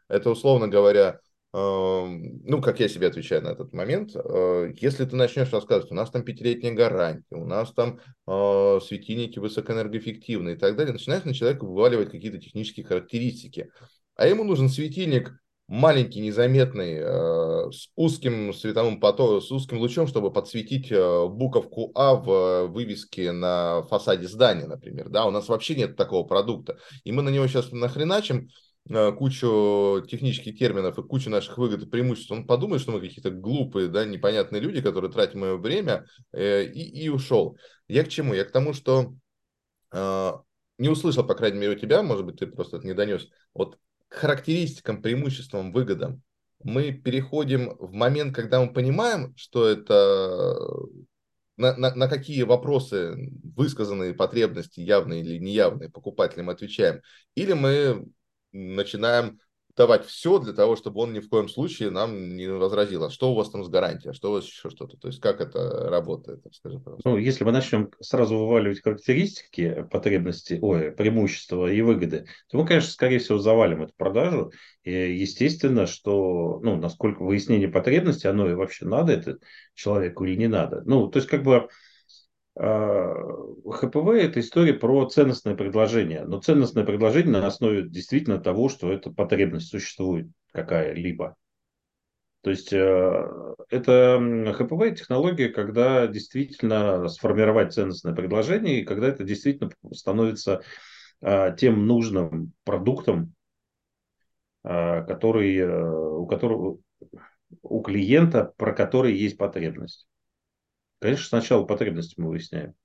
Speaker 1: Это, условно говоря, ну, как я себе отвечаю на этот момент, э, если ты начнешь рассказывать, у нас там пятилетняя гарантия, у нас там э, светильники высокоэнергоэффективные и так далее, начинаешь на человека вываливать какие-то технические характеристики, а ему нужен светильник маленький, незаметный, э, с узким световым потоком, с узким лучом, чтобы подсветить буковку А в вывеске на фасаде здания, например, да, у нас вообще нет такого продукта, и мы на него сейчас нахреначим, кучу технических терминов и кучу наших выгод и преимуществ, он подумает, что мы какие-то глупые, да, непонятные люди, которые тратим мое время, э, и, и ушел. Я к чему? Я к тому, что э, не услышал, по крайней мере, у тебя, может быть, ты просто это не донес, вот к характеристикам, преимуществам, выгодам мы переходим в момент, когда мы понимаем, что это на, на, на какие вопросы высказанные потребности, явные или неявные, покупателям отвечаем, или мы начинаем давать все для того, чтобы он ни в коем случае нам не возразил. А что у вас там с гарантией? А что у вас еще что-то? То есть как это работает? Скажи,
Speaker 2: пожалуйста. Ну, если мы начнем сразу вываливать характеристики, потребности, ой, преимущества и выгоды, то мы, конечно, скорее всего, завалим эту продажу. И естественно, что, ну, насколько выяснение потребности, оно и вообще надо это человеку или не надо. Ну, то есть, как бы, ХПВ – это история про ценностное предложение. Но ценностное предложение на основе действительно того, что эта потребность существует какая-либо. То есть э, это ХПВ технология, когда действительно сформировать ценностное предложение, и когда это действительно становится а, тем нужным продуктом, который, э, у которого у клиента, про который есть потребность. Конечно, сначала потребности мы выясняем.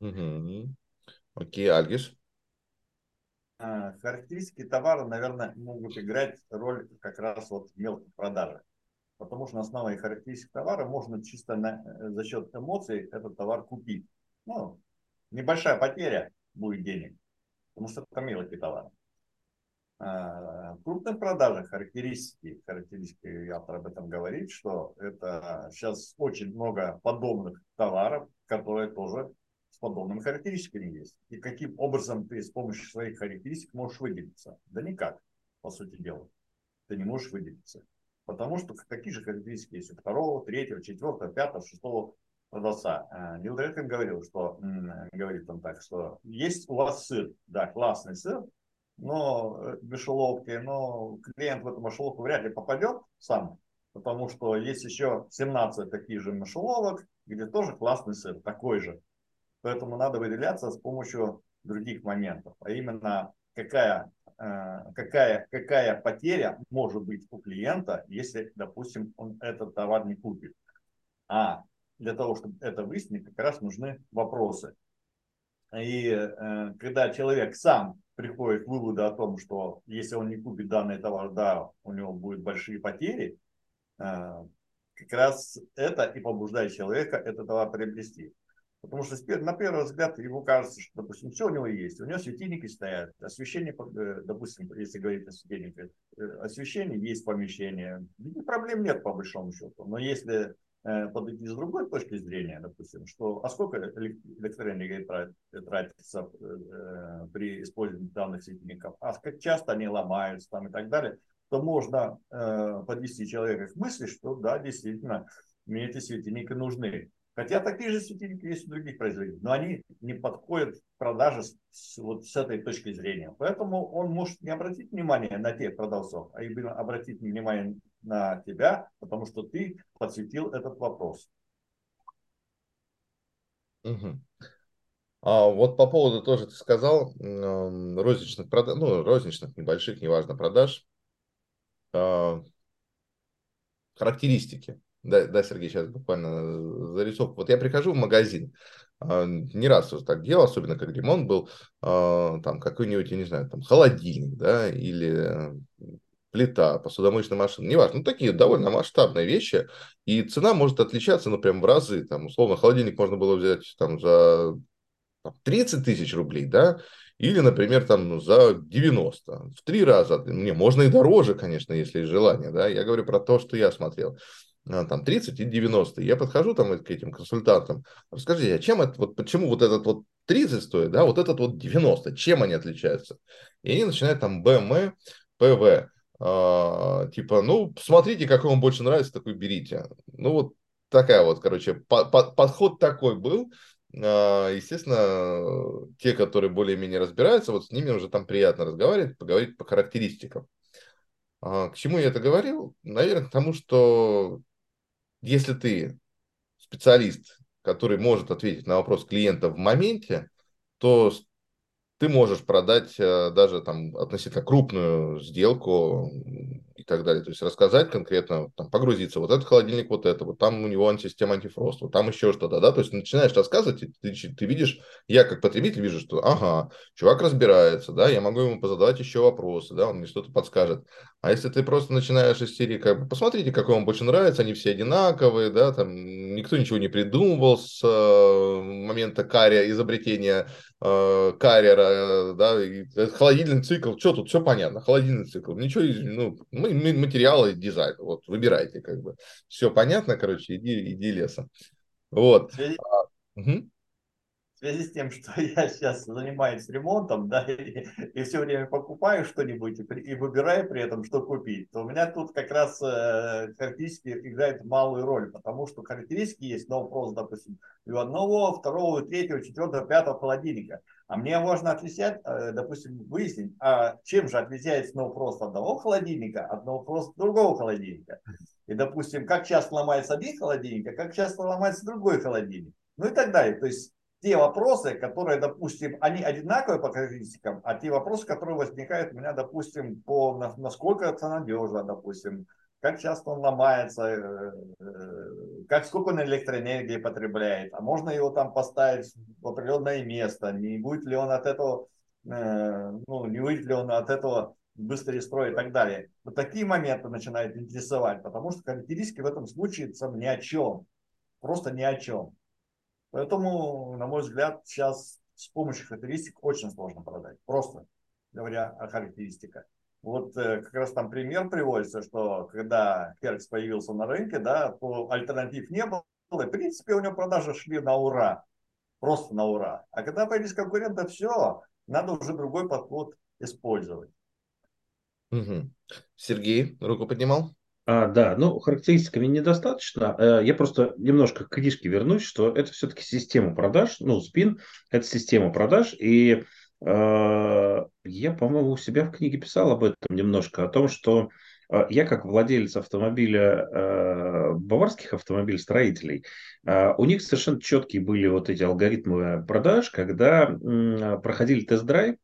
Speaker 1: Угу. Окей, Альгиш?
Speaker 5: А, характеристики товара, наверное, могут играть роль как раз вот в мелких продажах. Потому что на основе характеристик товара можно чисто на, э, за счет эмоций этот товар купить. Ну, небольшая потеря будет денег, потому что это мелкий товар. В крупных продажах характеристики, характеристики автор об этом говорит, что это сейчас очень много подобных товаров, которые тоже с подобными характеристиками есть. И каким образом ты с помощью своих характеристик можешь выделиться? Да никак, по сути дела. Ты не можешь выделиться. Потому что такие же характеристики есть у второго, третьего, четвертого, пятого, шестого продавца. Нил Дрейкен говорил, что, говорит он так, что есть у вас сыр, да, классный сыр, но э, мышеловки, но клиент в эту мышеловку вряд ли попадет сам, потому что есть еще 17 таких же мышеловок, где тоже классный сыр, такой же. Поэтому надо выделяться с помощью других моментов, а именно какая, э, какая, какая потеря может быть у клиента, если, допустим, он этот товар не купит. А для того, чтобы это выяснить, как раз нужны вопросы. И э, когда человек сам приходит к выводу о том, что если он не купит данный товар, да, у него будут большие потери, э, как раз это и побуждает человека этот товар приобрести. Потому что на первый взгляд ему кажется, что, допустим, все у него есть. У него светильники стоят, освещение, э, допустим, если говорить о светильнике, э, освещение есть помещение. Проблем нет по большому счету. Но если подойти с другой точки зрения, допустим, что а сколько электроэнергии тратится э, при использовании данных светильников, а как часто они ломаются там и так далее, то можно э, подвести человека к мысли, что да, действительно, мне эти светильники нужны. Хотя такие же светильники есть у других производителей, но они не подходят к продаже с, вот с этой точки зрения. Поэтому он может не обратить внимание на тех продавцов, а именно обратить внимание на тебя, потому что ты подсветил этот вопрос.
Speaker 1: Угу. А вот по поводу тоже ты сказал розничных продаж, ну, розничных, небольших, неважно, продаж, а, характеристики. Да, да, Сергей, сейчас буквально зарисовку. Вот я прихожу в магазин, а, не раз уже так делал, особенно как ремонт был, а, там какой-нибудь, я не знаю, там холодильник, да, или плита, посудомоечная машина, неважно, ну, такие довольно масштабные вещи, и цена может отличаться, ну, прям в разы, там, условно, холодильник можно было взять там за там, 30 тысяч рублей, да, или, например, там, ну, за 90, в три раза, не, можно и дороже, конечно, если есть желание, да, я говорю про то, что я смотрел, а, там 30 и 90. Я подхожу там к этим консультантам, расскажите, а чем это, вот почему вот этот вот 30 стоит, да, вот этот вот 90, чем они отличаются? И они начинают там БМ, ПВ, типа, ну, смотрите, какой вам больше нравится, такой берите. Ну, вот такая вот, короче, по подход такой был. А, естественно, те, которые более-менее разбираются, вот с ними уже там приятно разговаривать, поговорить по характеристикам. А, к чему я это говорил? Наверное, к тому, что если ты специалист, который может ответить на вопрос клиента в моменте, то ты можешь продать э, даже там относительно крупную сделку и так далее. То есть рассказать конкретно, там, погрузиться, вот этот холодильник, вот это, вот там у него антисистема антифрост, вот там еще что-то, да, то есть начинаешь рассказывать, и ты, ты видишь, я как потребитель вижу, что, ага, чувак разбирается, да, я могу ему позадавать еще вопросы, да, он мне что-то подскажет. А если ты просто начинаешь из серии, как бы, посмотрите, какой вам больше нравится, они все одинаковые, да, там, никто ничего не придумывал с э, момента кария, изобретения э, карьера, да, и холодильный цикл, что тут, все понятно, холодильный цикл, ничего, ну, мы, материалы, дизайн, вот, выбирайте, как бы, все понятно, короче, иди, иди лесом, вот.
Speaker 5: Угу в связи с тем, что я сейчас занимаюсь ремонтом, да, и, и все время покупаю что-нибудь и, и выбираю при этом, что купить, то у меня тут как раз э, характеристики играют малую роль, потому что характеристики есть на вопрос, допустим, у одного, второго, третьего, четвертого, пятого холодильника. А мне можно отличать, э, допустим, выяснить, а чем же отличается frost одного холодильника от frost другого холодильника. И, допустим, как часто ломается один холодильник, а как часто ломается другой холодильник. Ну и так далее. То есть те вопросы, которые, допустим, они одинаковые по характеристикам, а те вопросы, которые возникают у меня, допустим, по насколько это надежно, допустим, как часто он ломается, э, э, как сколько он электроэнергии потребляет, а можно его там поставить в определенное место, не будет ли он от этого, э, ну, не выйдет ли он от этого быстрее строя и так далее. Вот такие моменты начинают интересовать, потому что характеристики в этом случае ни о чем, просто ни о чем. Поэтому, на мой взгляд, сейчас с помощью характеристик очень сложно продать. Просто говоря о характеристиках. Вот э, как раз там пример приводится, что когда Херкс появился на рынке, да, то альтернатив не было. В принципе, у него продажи шли на ура. Просто на ура. А когда появились конкуренты, все, надо уже другой подход использовать.
Speaker 1: Угу. Сергей руку поднимал?
Speaker 2: А, да, ну, характеристиками недостаточно. Э, я просто немножко к книжке вернусь, что это все-таки система продаж. Ну, спин – это система продаж. И э, я, по-моему, у себя в книге писал об этом немножко, о том, что э, я как владелец автомобиля, э, баварских автомобилестроителей, э, у них совершенно четкие были вот эти алгоритмы продаж, когда э, проходили тест-драйв,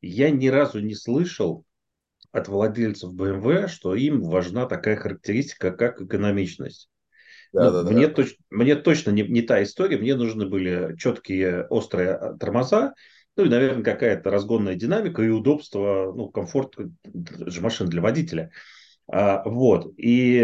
Speaker 2: я ни разу не слышал от владельцев BMW, что им важна такая характеристика, как экономичность. Да, ну, да, мне, да. Точ, мне точно не, не та история, мне нужны были четкие острые а, тормоза, ну и, наверное, какая-то разгонная динамика и удобство, ну, комфорт машин для водителя. А, вот. И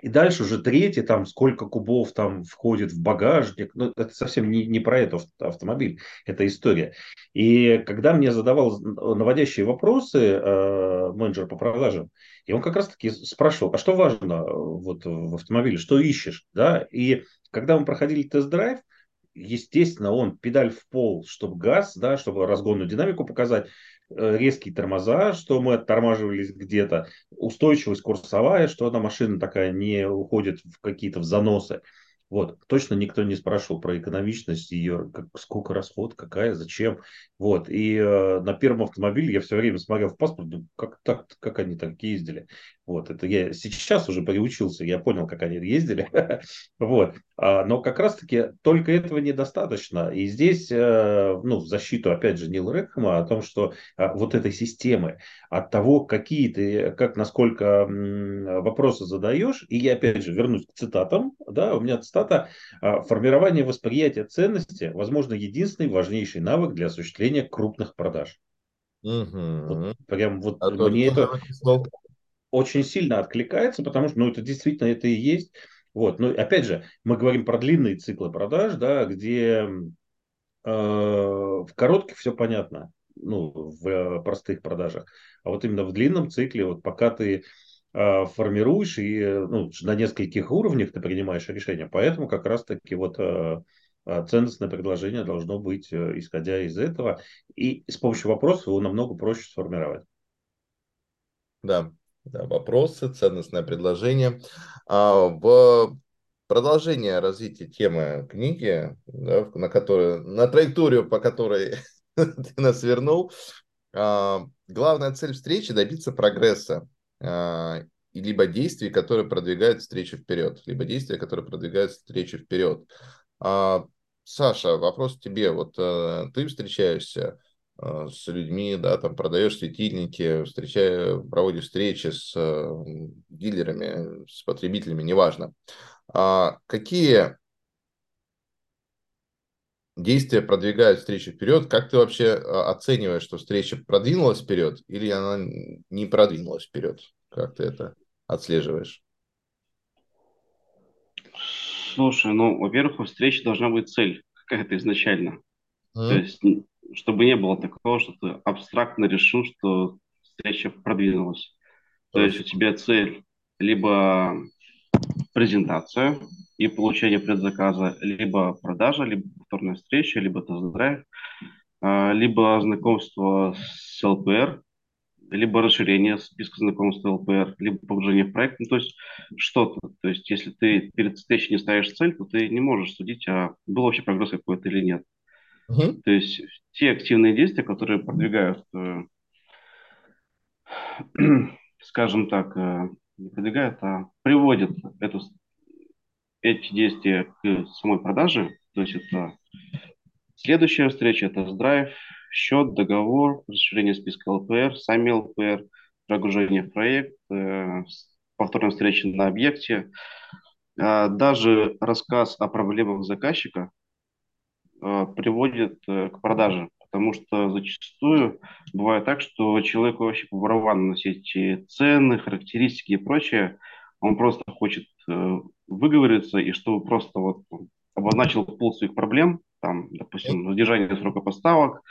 Speaker 2: и дальше уже третий, там сколько кубов там входит в багажник. Ну, это совсем не, не про этот автомобиль, это история. И когда мне задавал наводящие вопросы э, менеджер по продажам, и он как раз таки спрашивал, а что важно э, вот в автомобиле, что ищешь, да? И когда мы проходили тест-драйв, естественно, он педаль в пол, чтобы газ, да, чтобы разгонную динамику показать, Э, резкие тормоза, что мы оттормаживались где-то, устойчивость курсовая, что одна машина такая не уходит в какие-то в заносы. Вот, точно никто не спрашивал про экономичность ее, как, сколько расход, какая, зачем. Вот, и э, на первом автомобиле я все время смотрел в паспорт, как так, как они так ездили. Вот, это я сейчас уже приучился, я понял, как они ездили. вот, а, но как раз-таки только этого недостаточно. И здесь, э, ну, в защиту, опять же, Нил Рекхема о том, что а, вот этой системы, от того, какие ты, как, насколько вопросы задаешь, и я, опять же, вернусь к цитатам, да, у меня цитата, а, формирование восприятия ценности, возможно, единственный важнейший навык для осуществления крупных продаж. Угу. Вот, прям вот а мне это очень сильно откликается, потому что, ну, это действительно это и есть. Вот, но опять же, мы говорим про длинные циклы продаж, да, где э, в коротких все понятно, ну, в э, простых продажах, а вот именно в длинном цикле, вот пока ты э, формируешь и ну, на нескольких уровнях ты принимаешь решение, поэтому как раз-таки вот э, э ценностное предложение должно быть, э, исходя из этого, и с помощью вопросов его намного проще сформировать.
Speaker 1: Да, да, вопросы, ценностное предложение. А, в продолжение развития темы книги, да, на, которую, на траекторию, по которой ты нас вернул, а, главная цель встречи – добиться прогресса а, либо действий, которые продвигают встречу вперед, либо действия, которые продвигают встречу вперед. Саша, вопрос тебе. Вот э, ты встречаешься с людьми, да, там продаешь светильники, встречая, проводишь встречи с э, дилерами, с потребителями, неважно. А какие действия продвигают встречу вперед? Как ты вообще э, оцениваешь, что встреча продвинулась вперед или она не продвинулась вперед? Как ты это отслеживаешь?
Speaker 4: Слушай, ну, во-первых, у встречи должна быть цель какая-то изначально. Mm. То есть, чтобы не было такого, что ты абстрактно решил, что встреча продвинулась. То есть у тебя цель либо презентация и получение предзаказа, либо продажа, либо повторная встреча, либо тест-драйв, а, либо знакомство с ЛПР, либо расширение списка знакомств ЛПР, либо погружение в проект. Ну, то есть что-то. То есть если ты перед встречей не ставишь цель, то ты не можешь судить, а был вообще прогресс какой-то или нет. Uh-huh. То есть те активные действия, которые продвигают, э, скажем так, э, не продвигают, а приводят эту, эти действия к самой продаже. То есть это следующая встреча, это драйв, счет, договор, расширение списка ЛПР, сами ЛПР, прогружение в проект, э, повторная встреча на объекте. Э, даже рассказ о проблемах заказчика приводит э, к продаже, потому что зачастую бывает так, что человеку вообще по барабану на эти цены, характеристики и прочее, он просто хочет э, выговориться, и чтобы просто вот обозначил пол своих проблем, там, допустим, задержание срока поставок,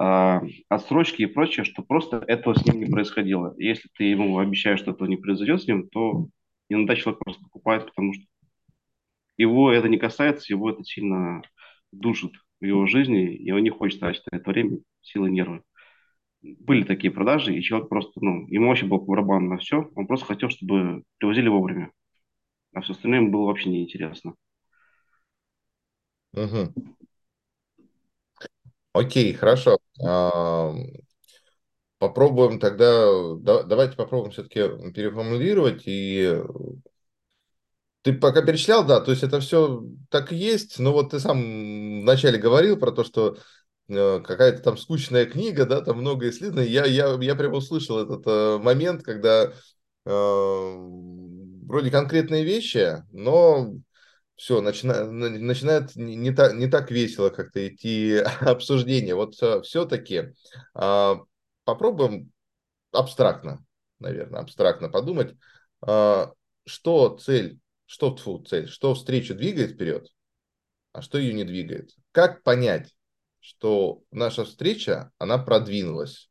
Speaker 4: э, отсрочки и прочее, что просто этого с ним не происходило. Если ты ему обещаешь, что этого не произойдет с ним, то иногда человек просто покупает, потому что его это не касается, его это сильно душит в его жизни, и он не хочет тратить на это время, силы, нервы. Были такие продажи, и человек просто, ну, ему вообще был барабан на все, он просто хотел, чтобы привозили вовремя, а все остальное ему было вообще неинтересно.
Speaker 1: Угу. Окей, хорошо. Попробуем тогда, давайте попробуем все-таки переформулировать. И ты пока перечислял, да, то есть это все так и есть, но вот ты сам вначале говорил про то, что э, какая-то там скучная книга, да, там много исследований. Я, я, я прямо услышал этот э, момент, когда э, вроде конкретные вещи, но все, начина, начинает не, не, так, не так весело как-то идти обсуждение. Вот все-таки а, попробуем абстрактно, наверное, абстрактно подумать, а, что цель, что тьфу, цель, что встречу двигает вперед, а что ее не двигает. Как понять, что наша встреча, она продвинулась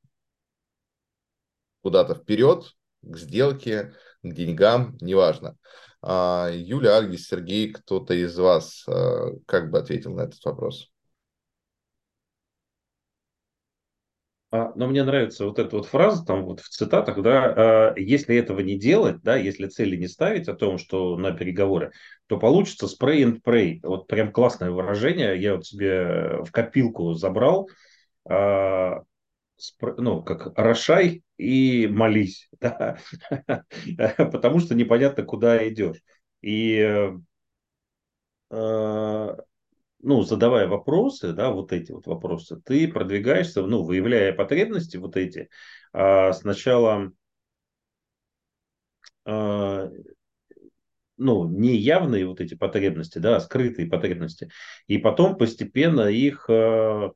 Speaker 1: куда-то вперед, к сделке, к деньгам, неважно. А, Юля, Альгис, Сергей, кто-то из вас а, как бы ответил на этот вопрос?
Speaker 2: Но мне нравится вот эта вот фраза там вот в цитатах, да, если этого не делать, да, если цели не ставить о том, что на переговоры, то получится spray and pray. Вот прям классное выражение, я вот себе в копилку забрал, ну, как «рошай и молись», да? потому что непонятно, куда идешь. И э, э, ну, задавая вопросы, да, вот эти вот вопросы, ты продвигаешься, ну, выявляя потребности вот эти, а сначала а, ну, не явные вот эти потребности, да, а скрытые потребности, и потом постепенно их э,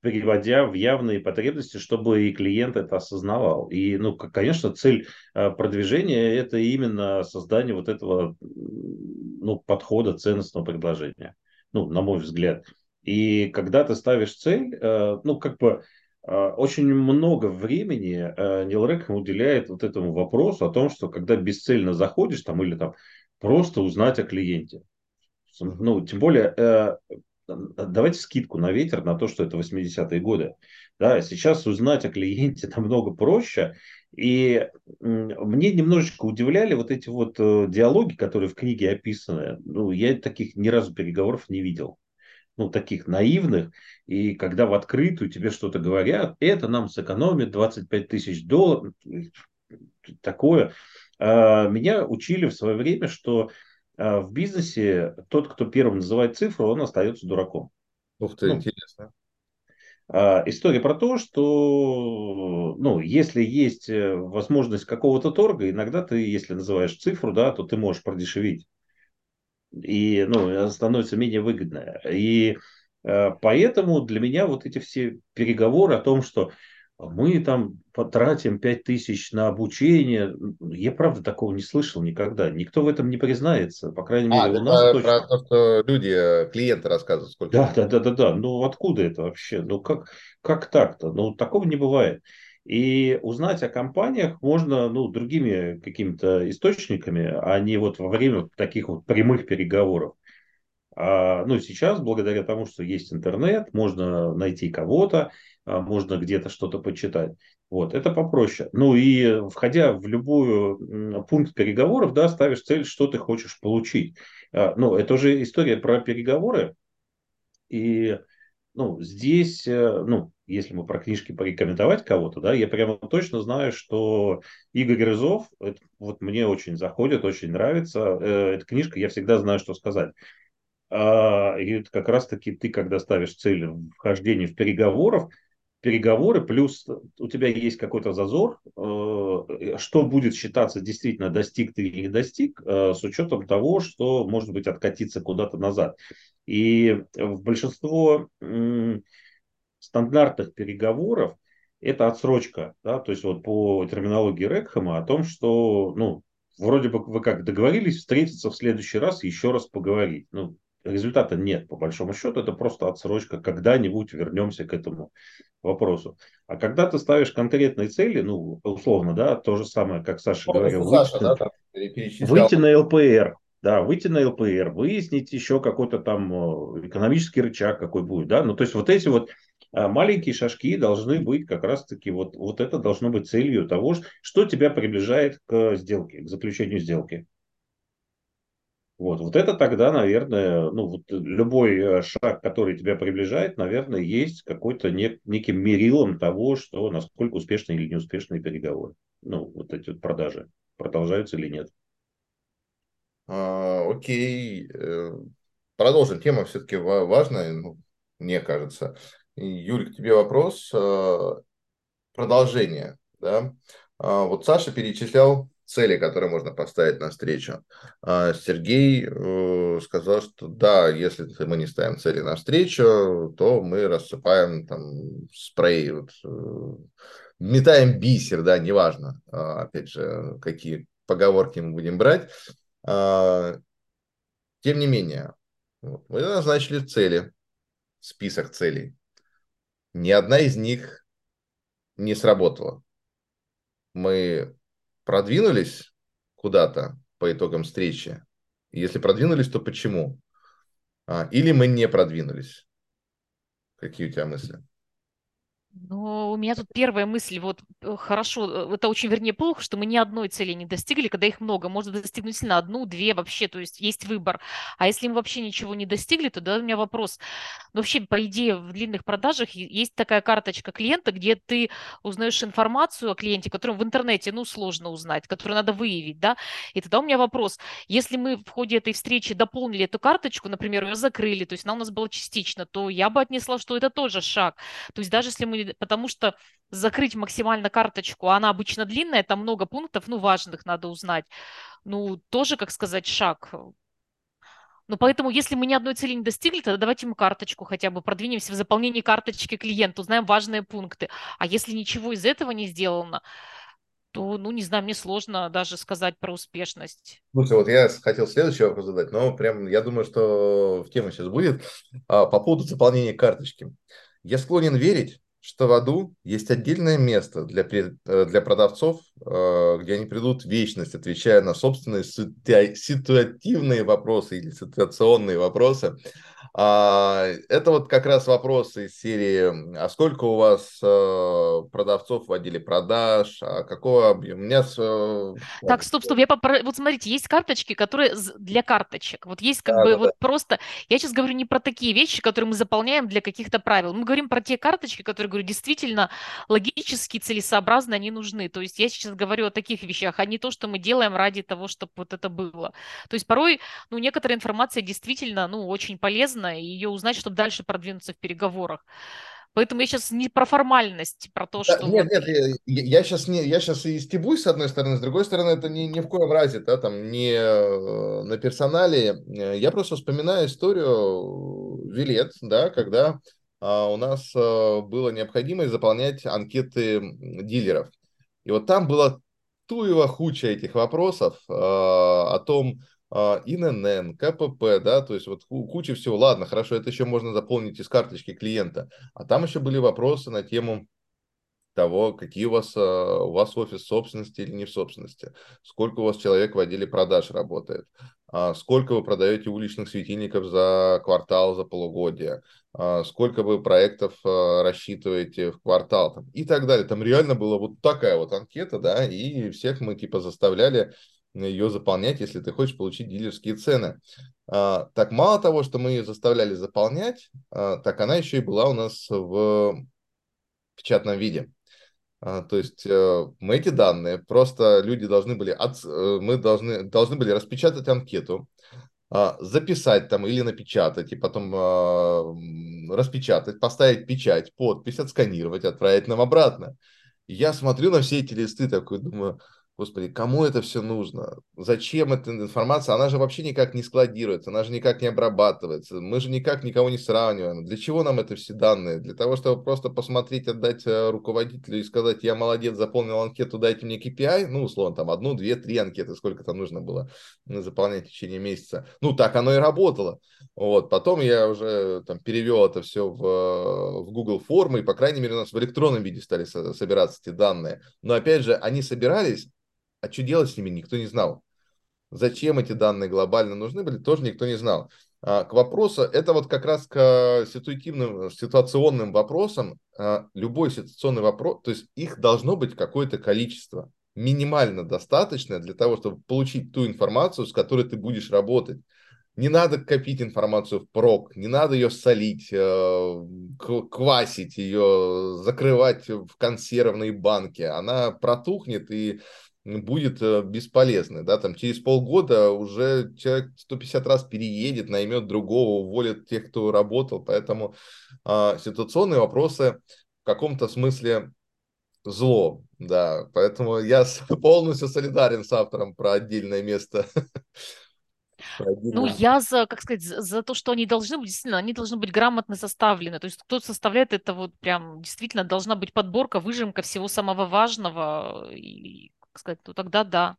Speaker 2: переводя в явные потребности, чтобы и клиент это осознавал. И, ну, конечно, цель э, продвижения – это именно создание вот этого ну, подхода ценностного предложения, ну, на мой взгляд. И когда ты ставишь цель, э, ну, как бы э, очень много времени Нил Рэкхэм уделяет вот этому вопросу о том, что когда бесцельно заходишь там или там просто узнать о клиенте. Ну, тем более, давайте скидку на ветер на то, что это 80-е годы. Да, сейчас узнать о клиенте намного проще. И мне немножечко удивляли вот эти вот э, диалоги, которые в книге описаны. Ну, я таких ни разу переговоров не видел. Ну, таких наивных. И когда в открытую тебе что-то говорят, это нам сэкономит 25 тысяч долларов. Такое. А, меня учили в свое время, что а в бизнесе тот, кто первым называет цифру, он остается дураком.
Speaker 1: Ух ты, ну, интересно.
Speaker 2: А, история про то, что ну, если есть э, возможность какого-то торга, иногда ты, если называешь цифру, да, то ты можешь продешевить. И ну, становится менее выгодно. И э, поэтому для меня вот эти все переговоры о том, что мы там потратим 5 тысяч на обучение. Я, правда, такого не слышал никогда. Никто в этом не признается. По крайней мере, а, у нас
Speaker 1: точно. Про то, что люди, э, клиенты рассказывают, сколько.
Speaker 2: Да, да, да, да, да. Ну, откуда это вообще? Ну, как, как так-то? Ну, такого не бывает. И узнать о компаниях можно ну, другими какими-то источниками, а не вот во время таких вот прямых переговоров. А, ну, сейчас, благодаря тому, что есть интернет, можно найти кого-то, можно где-то что-то почитать. Вот, это попроще. Ну и входя в любую пункт переговоров, да, ставишь цель, что ты хочешь получить. А, ну, это уже история про переговоры. И ну, здесь, э, ну, если мы про книжки порекомендовать кого-то, да, я прямо точно знаю, что Игорь Рызов, это, вот мне очень заходит, очень нравится. Э, эта книжка, я всегда знаю, что сказать. А, и это как раз-таки ты, когда ставишь цель вхождения в переговоров, переговоры, плюс у тебя есть какой-то зазор, э, что будет считаться действительно достиг ты или не достиг, э, с учетом того, что может быть откатиться куда-то назад. И в большинство стандартных переговоров это отсрочка, да, то есть вот по терминологии Рекхема о том, что, ну, вроде бы вы как договорились встретиться в следующий раз еще раз поговорить. Ну, результата нет, по большому счету, это просто отсрочка, когда-нибудь вернемся к этому вопросу. А когда ты ставишь конкретные цели, ну, условно, да, то же самое, как Саша ну, говорил, Саша, выйти, да, там, выйти на ЛПР, да, выйти на ЛПР, выяснить еще какой-то там э, экономический рычаг какой будет, да, ну, то есть вот эти вот э, маленькие шажки должны быть как раз-таки, вот, вот это должно быть целью того, что тебя приближает к сделке, к заключению сделки. Вот, вот это тогда, наверное, ну, вот любой э, шаг, который тебя приближает, наверное, есть какой-то нек, неким мерилом того, что насколько успешны или неуспешные переговоры. Ну, вот эти вот продажи продолжаются или нет.
Speaker 1: А, окей. Э, продолжим. Тема все-таки важная, ну, мне кажется. Юль, к тебе вопрос. Э, продолжение. Да? А, вот Саша перечислял цели, которые можно поставить на встречу. А Сергей э, сказал, что да, если мы не ставим цели на встречу, то мы рассыпаем там спрей, вот, э, метаем бисер, да, неважно, а, опять же, какие поговорки мы будем брать. А, тем не менее, мы назначили цели, список целей. Ни одна из них не сработала. Мы продвинулись куда-то по итогам встречи? Если продвинулись, то почему? А, или мы не продвинулись? Какие у тебя мысли?
Speaker 3: Ну, у меня тут первая мысль, вот э, хорошо, э, это очень, вернее, плохо, что мы ни одной цели не достигли, когда их много, можно достигнуть сильно одну, две вообще, то есть есть выбор. А если мы вообще ничего не достигли, то да, у меня вопрос. Ну, вообще, по идее, в длинных продажах есть такая карточка клиента, где ты узнаешь информацию о клиенте, которую в интернете, ну, сложно узнать, которую надо выявить, да, и тогда у меня вопрос, если мы в ходе этой встречи дополнили эту карточку, например, ее закрыли, то есть она у нас была частично, то я бы отнесла, что это тоже шаг. То есть даже если мы потому что закрыть максимально карточку, она обычно длинная, там много пунктов, ну, важных надо узнать. Ну, тоже, как сказать, шаг. Ну, поэтому, если мы ни одной цели не достигли, тогда давайте мы карточку хотя бы продвинемся в заполнении карточки клиента, узнаем важные пункты. А если ничего из этого не сделано, то, ну, не знаю, мне сложно даже сказать про успешность.
Speaker 1: Слушай, вот я хотел следующий вопрос задать, но прям я думаю, что в тему сейчас будет. А, по поводу заполнения карточки. Я склонен верить, что в аду есть отдельное место для, э, для продавцов, э, где они придут в вечность, отвечая на собственные ситуативные вопросы или ситуационные вопросы. А, это вот как раз вопросы из серии, а сколько у вас э, продавцов вводили продаж, а какой объем? У меня... Э,
Speaker 3: так, стоп, стоп, я попро... вот смотрите, есть карточки, которые для карточек. Вот есть как да, бы да, вот да. просто... Я сейчас говорю не про такие вещи, которые мы заполняем для каких-то правил. Мы говорим про те карточки, которые, говорю, действительно логически, целесообразно они нужны. То есть я сейчас говорю о таких вещах, а не то, что мы делаем ради того, чтобы вот это было. То есть порой, ну, некоторая информация действительно, ну, очень полезна, полезно ее узнать, чтобы дальше продвинуться в переговорах. Поэтому я сейчас не про формальность, про то, что...
Speaker 1: нет, нет, я, я, сейчас не, я сейчас и стебусь, с одной стороны, с другой стороны, это ни, ни в коем разе, да, там, не э, на персонале. Я просто вспоминаю историю Вилет, да, когда а, у нас а, было необходимость заполнять анкеты дилеров. И вот там было туево хуча этих вопросов а, о том, ИНН, КПП, да, то есть вот куча всего. Ладно, хорошо, это еще можно заполнить из карточки клиента. А там еще были вопросы на тему того, какие у вас, а, у вас офис собственности или не в собственности, сколько у вас человек в отделе продаж работает, а, сколько вы продаете уличных светильников за квартал, за полугодие, сколько вы проектов рассчитываете в квартал там, и так далее. Там реально была вот такая вот анкета, да, и всех мы типа заставляли ее заполнять, если ты хочешь получить дилерские цены. А, так мало того, что мы ее заставляли заполнять, а, так она еще и была у нас в печатном виде. А, то есть э, мы эти данные, просто люди должны были, от, э, мы должны, должны были распечатать анкету, записать там или напечатать, и потом распечатать, поставить печать, подпись, отсканировать, отправить нам обратно. Я смотрю на все эти листы, такой думаю, Господи, кому это все нужно? Зачем эта информация? Она же вообще никак не складируется, она же никак не обрабатывается. Мы же никак никого не сравниваем. Для чего нам это все данные? Для того, чтобы просто посмотреть, отдать э, руководителю и сказать, я молодец, заполнил анкету, дайте мне KPI. Ну, условно, там одну, две, три анкеты, сколько там нужно было заполнять в течение месяца. Ну, так оно и работало. Вот. Потом я уже там перевел это все в, э, в Google формы, и, по крайней мере, у нас в электронном виде стали собираться эти данные. Но, опять же, они собирались а что делать с ними, никто не знал. Зачем эти данные глобально нужны были, тоже никто не знал. А, к вопросу, это вот как раз к ситуативным, ситуационным вопросам, а, любой ситуационный вопрос, то есть их должно быть какое-то количество, минимально достаточное для того, чтобы получить ту информацию, с которой ты будешь работать. Не надо копить информацию в прок, не надо ее солить, э, квасить ее, закрывать в консервные банки. Она протухнет и будет э, бесполезной, да, там через полгода уже человек 150 раз переедет, наймет другого, уволит тех, кто работал, поэтому а, ситуационные вопросы в каком-то смысле зло, да, поэтому я полностью солидарен с автором про отдельное место
Speaker 3: Ну, я за, как сказать, за то, что они должны быть, действительно, они должны быть грамотно составлены. То есть кто составляет это вот прям, действительно, должна быть подборка, выжимка всего самого важного. И, сказать, то тогда да.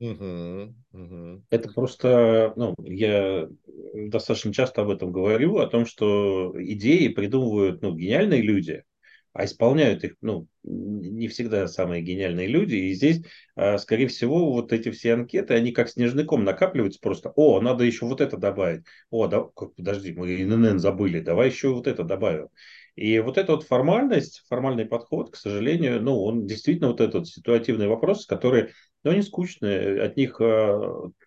Speaker 2: Угу, угу. Это просто, ну, я достаточно часто об этом говорю, о том, что идеи придумывают, ну, гениальные люди, а исполняют их, ну, не всегда самые гениальные люди. И здесь, а, скорее всего, вот эти все анкеты, они как снежный накапливаются просто. О, надо еще вот это добавить. О, да, подожди, мы ИНН забыли, давай еще вот это добавим. И вот эта вот формальность, формальный подход, к сожалению, ну, он действительно вот этот ситуативный вопрос, который, ну, они скучные, от них э,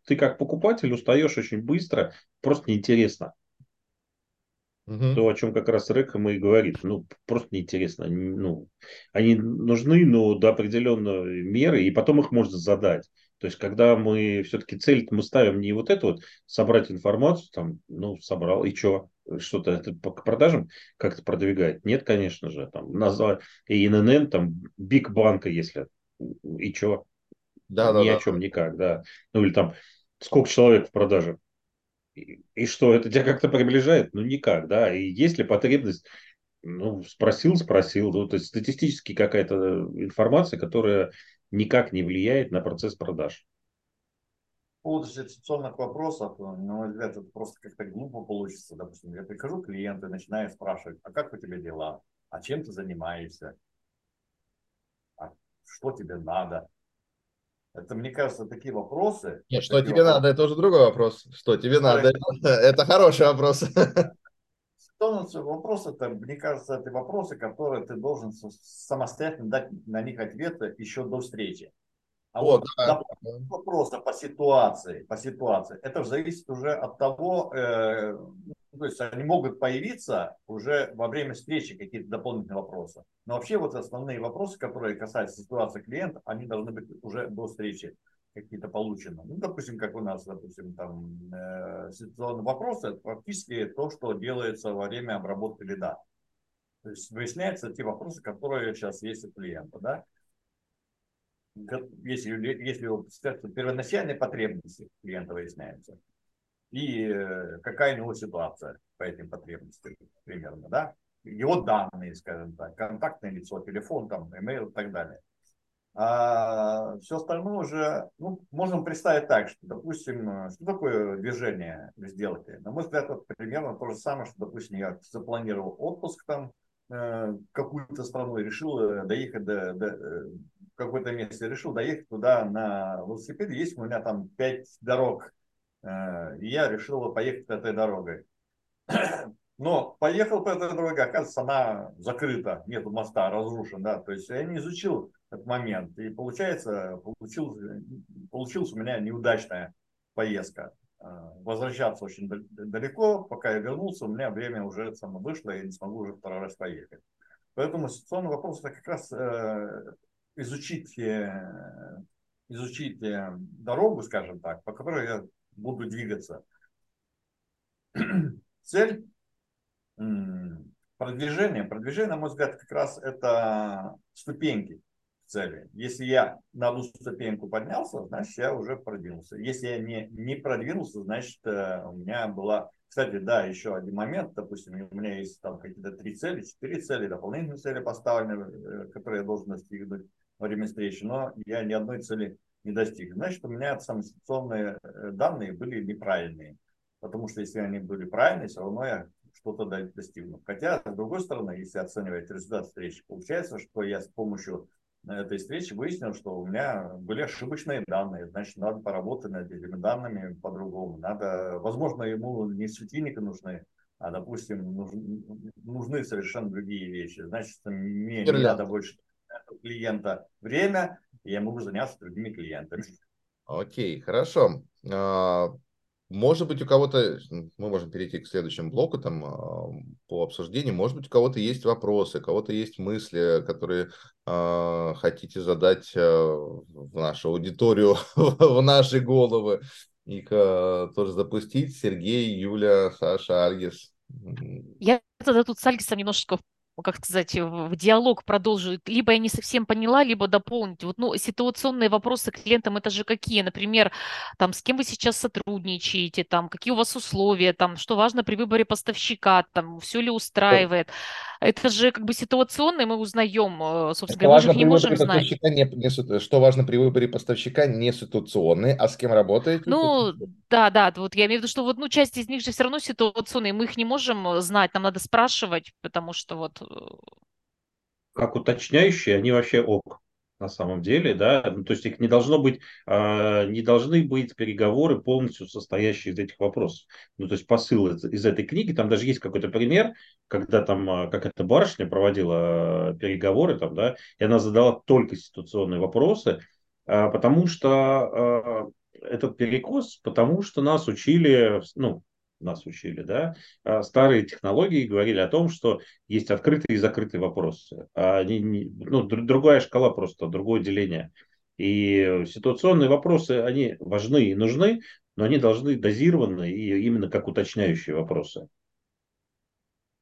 Speaker 2: ты как покупатель устаешь очень быстро, просто неинтересно. Угу. То, о чем как раз Рек и говорит, ну, просто неинтересно. Ну, они нужны, но до определенной меры, и потом их можно задать. То есть, когда мы все-таки цель мы ставим не вот это вот, собрать информацию, там, ну, собрал, и что? Что-то это по продажам как-то продвигает? Нет, конечно же. Там, назвать и ИНН, там, Биг банка, если, и что? Да, Ни да, о чем, да. никак, да. Ну, или там, сколько человек в продаже? И, что, это тебя как-то приближает? Ну, никак, да. И есть ли потребность ну, спросил, спросил. Ну, то есть статистически какая-то информация, которая никак не влияет на процесс продаж.
Speaker 5: По поводу ситуационных вопросов, на мой взгляд, это просто как-то глупо получится. Допустим, я прихожу к клиенту и начинаю спрашивать, а как у тебя дела? А чем ты занимаешься? А что тебе надо? Это, мне кажется, такие вопросы.
Speaker 1: Нет, что
Speaker 5: тебе
Speaker 1: вопросы. надо, это уже другой вопрос. Что тебе Смотри, надо, это хороший вопрос.
Speaker 5: Вопрос это, мне кажется, это вопросы, которые ты должен самостоятельно дать на них ответы еще до встречи. А О, вот да. вопроса по ситуации, по ситуации, это зависит уже от того, э, то есть они могут появиться уже во время встречи какие-то дополнительные вопросы. Но вообще вот основные вопросы, которые касаются ситуации клиента, они должны быть уже до встречи какие-то получены. Ну, допустим, как у нас, допустим, там э, ситуационные вопросы, это практически то, что делается во время обработки лида. То есть выясняются те вопросы, которые сейчас есть у клиента, да. Если, если первоначальные потребности клиента выясняются, и э, какая у него ситуация по этим потребностям примерно, да, его данные, скажем так, контактное лицо, телефон, там, email и так далее. А все остальное уже, ну, можем представить так, что, допустим, что такое движение в сделке? На мой взгляд, это примерно то же самое, что, допустим, я запланировал отпуск там, э, какую-то страну решил э, доехать до, до какое-то место, решил доехать туда на велосипеде. Есть у меня там пять дорог, э, и я решил поехать этой дорогой. Но поехал по этой дороге, оказывается, она закрыта, нет моста, разрушен, да, то есть я не изучил этот момент. И получается, получилось, получилась у меня неудачная поездка. А, возвращаться очень далеко, пока я вернулся, у меня время уже само вышло, я не смогу уже второй раз поехать. Поэтому ситуационный вопрос это как раз э, изучить, э, изучить э, дорогу, скажем так, по которой я буду двигаться. Цель продвижения. Продвижение, на мой взгляд, как раз это ступеньки цели. Если я на одну ступеньку поднялся, значит, я уже продвинулся. Если я не, не продвинулся, значит, э, у меня была... Кстати, да, еще один момент. Допустим, у меня есть там какие-то три цели, четыре цели, дополнительные цели поставлены, которые я должен достигнуть во время встречи, но я ни одной цели не достиг. Значит, у меня самоинвестиционные э, данные были неправильные. Потому что если они были правильные, все равно я что-то достигну. Хотя, с другой стороны, если оценивать результат встречи, получается, что я с помощью на этой встрече выяснил, что у меня были ошибочные данные, значит, надо поработать над этими данными по-другому. Надо, возможно, ему не светильники нужны, а, допустим, нужны, нужны совершенно другие вещи. Значит, мне не надо больше клиента время, и я могу заняться другими клиентами.
Speaker 1: Окей, хорошо. А, может быть, у кого-то, мы можем перейти к следующему блоку там, а, по обсуждению, может быть, у кого-то есть вопросы, у кого-то есть мысли, которые э, хотите задать э, в нашу аудиторию, в наши головы, их э, тоже запустить. Сергей, Юля, Саша, Альгис.
Speaker 3: Я тогда тут с Альгисом немножечко как сказать, в диалог продолжить. Либо я не совсем поняла, либо дополнить. Вот, ну, ситуационные вопросы клиентам, это же какие? Например, там, с кем вы сейчас сотрудничаете, там, какие у вас условия, там, что важно при выборе поставщика, там, все ли устраивает. Это же как бы ситуационно, мы узнаем, э, собственно говоря, мы же не можем знать.
Speaker 1: Не, не, что важно при выборе поставщика, не ситуационный, а с кем работаете?
Speaker 3: Ну, да, да, вот я имею в виду, что вот, ну, часть из них же все равно ситуационные, мы их не можем э, знать, нам надо спрашивать, потому что вот
Speaker 2: как уточняющие, они вообще ок на самом деле, да, ну, то есть их не должно быть, э, не должны быть переговоры полностью состоящие из этих вопросов. Ну, то есть посыл из, из этой книги, там даже есть какой-то пример, когда там а, как эта барышня проводила а, переговоры, там, да, и она задала только ситуационные вопросы, э, потому что э, этот перекос, потому что нас учили, ну, нас учили, да, а старые технологии говорили о том, что есть открытые и закрытые вопросы. А они, ну, другая шкала просто, другое деление. И ситуационные вопросы, они важны и нужны, но они должны дозированы и именно как уточняющие вопросы.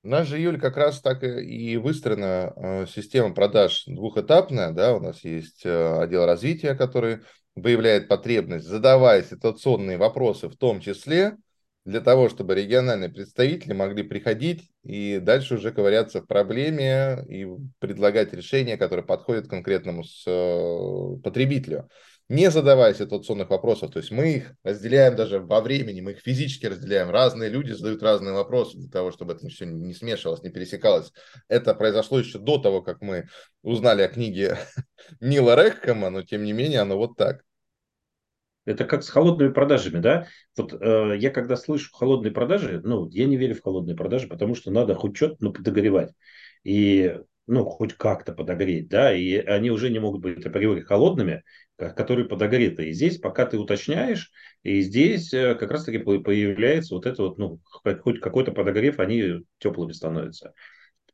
Speaker 1: У нас же, Юль, как раз так и выстроена э, система продаж двухэтапная. Да? У нас есть э, отдел развития, который выявляет потребность, задавая ситуационные вопросы в том числе, для того, чтобы региональные представители могли приходить и дальше уже ковыряться в проблеме и предлагать решения, которые подходят конкретному с, э, потребителю, не задавая ситуационных вопросов. То есть мы их разделяем даже во времени, мы их физически разделяем. Разные люди задают разные вопросы для того, чтобы это все не смешивалось, не пересекалось. Это произошло еще до того, как мы узнали о книге Нила Рекхема, но тем не менее оно вот так.
Speaker 2: Это как с холодными продажами, да? Вот э, я когда слышу холодные продажи, ну, я не верю в холодные продажи, потому что надо хоть что-то ну, подогревать. И, ну, хоть как-то подогреть, да, и они уже не могут быть априори холодными, которые подогреты. И здесь, пока ты уточняешь, и здесь э, как раз-таки появляется вот это вот, ну, хоть какой-то подогрев, они теплыми становятся.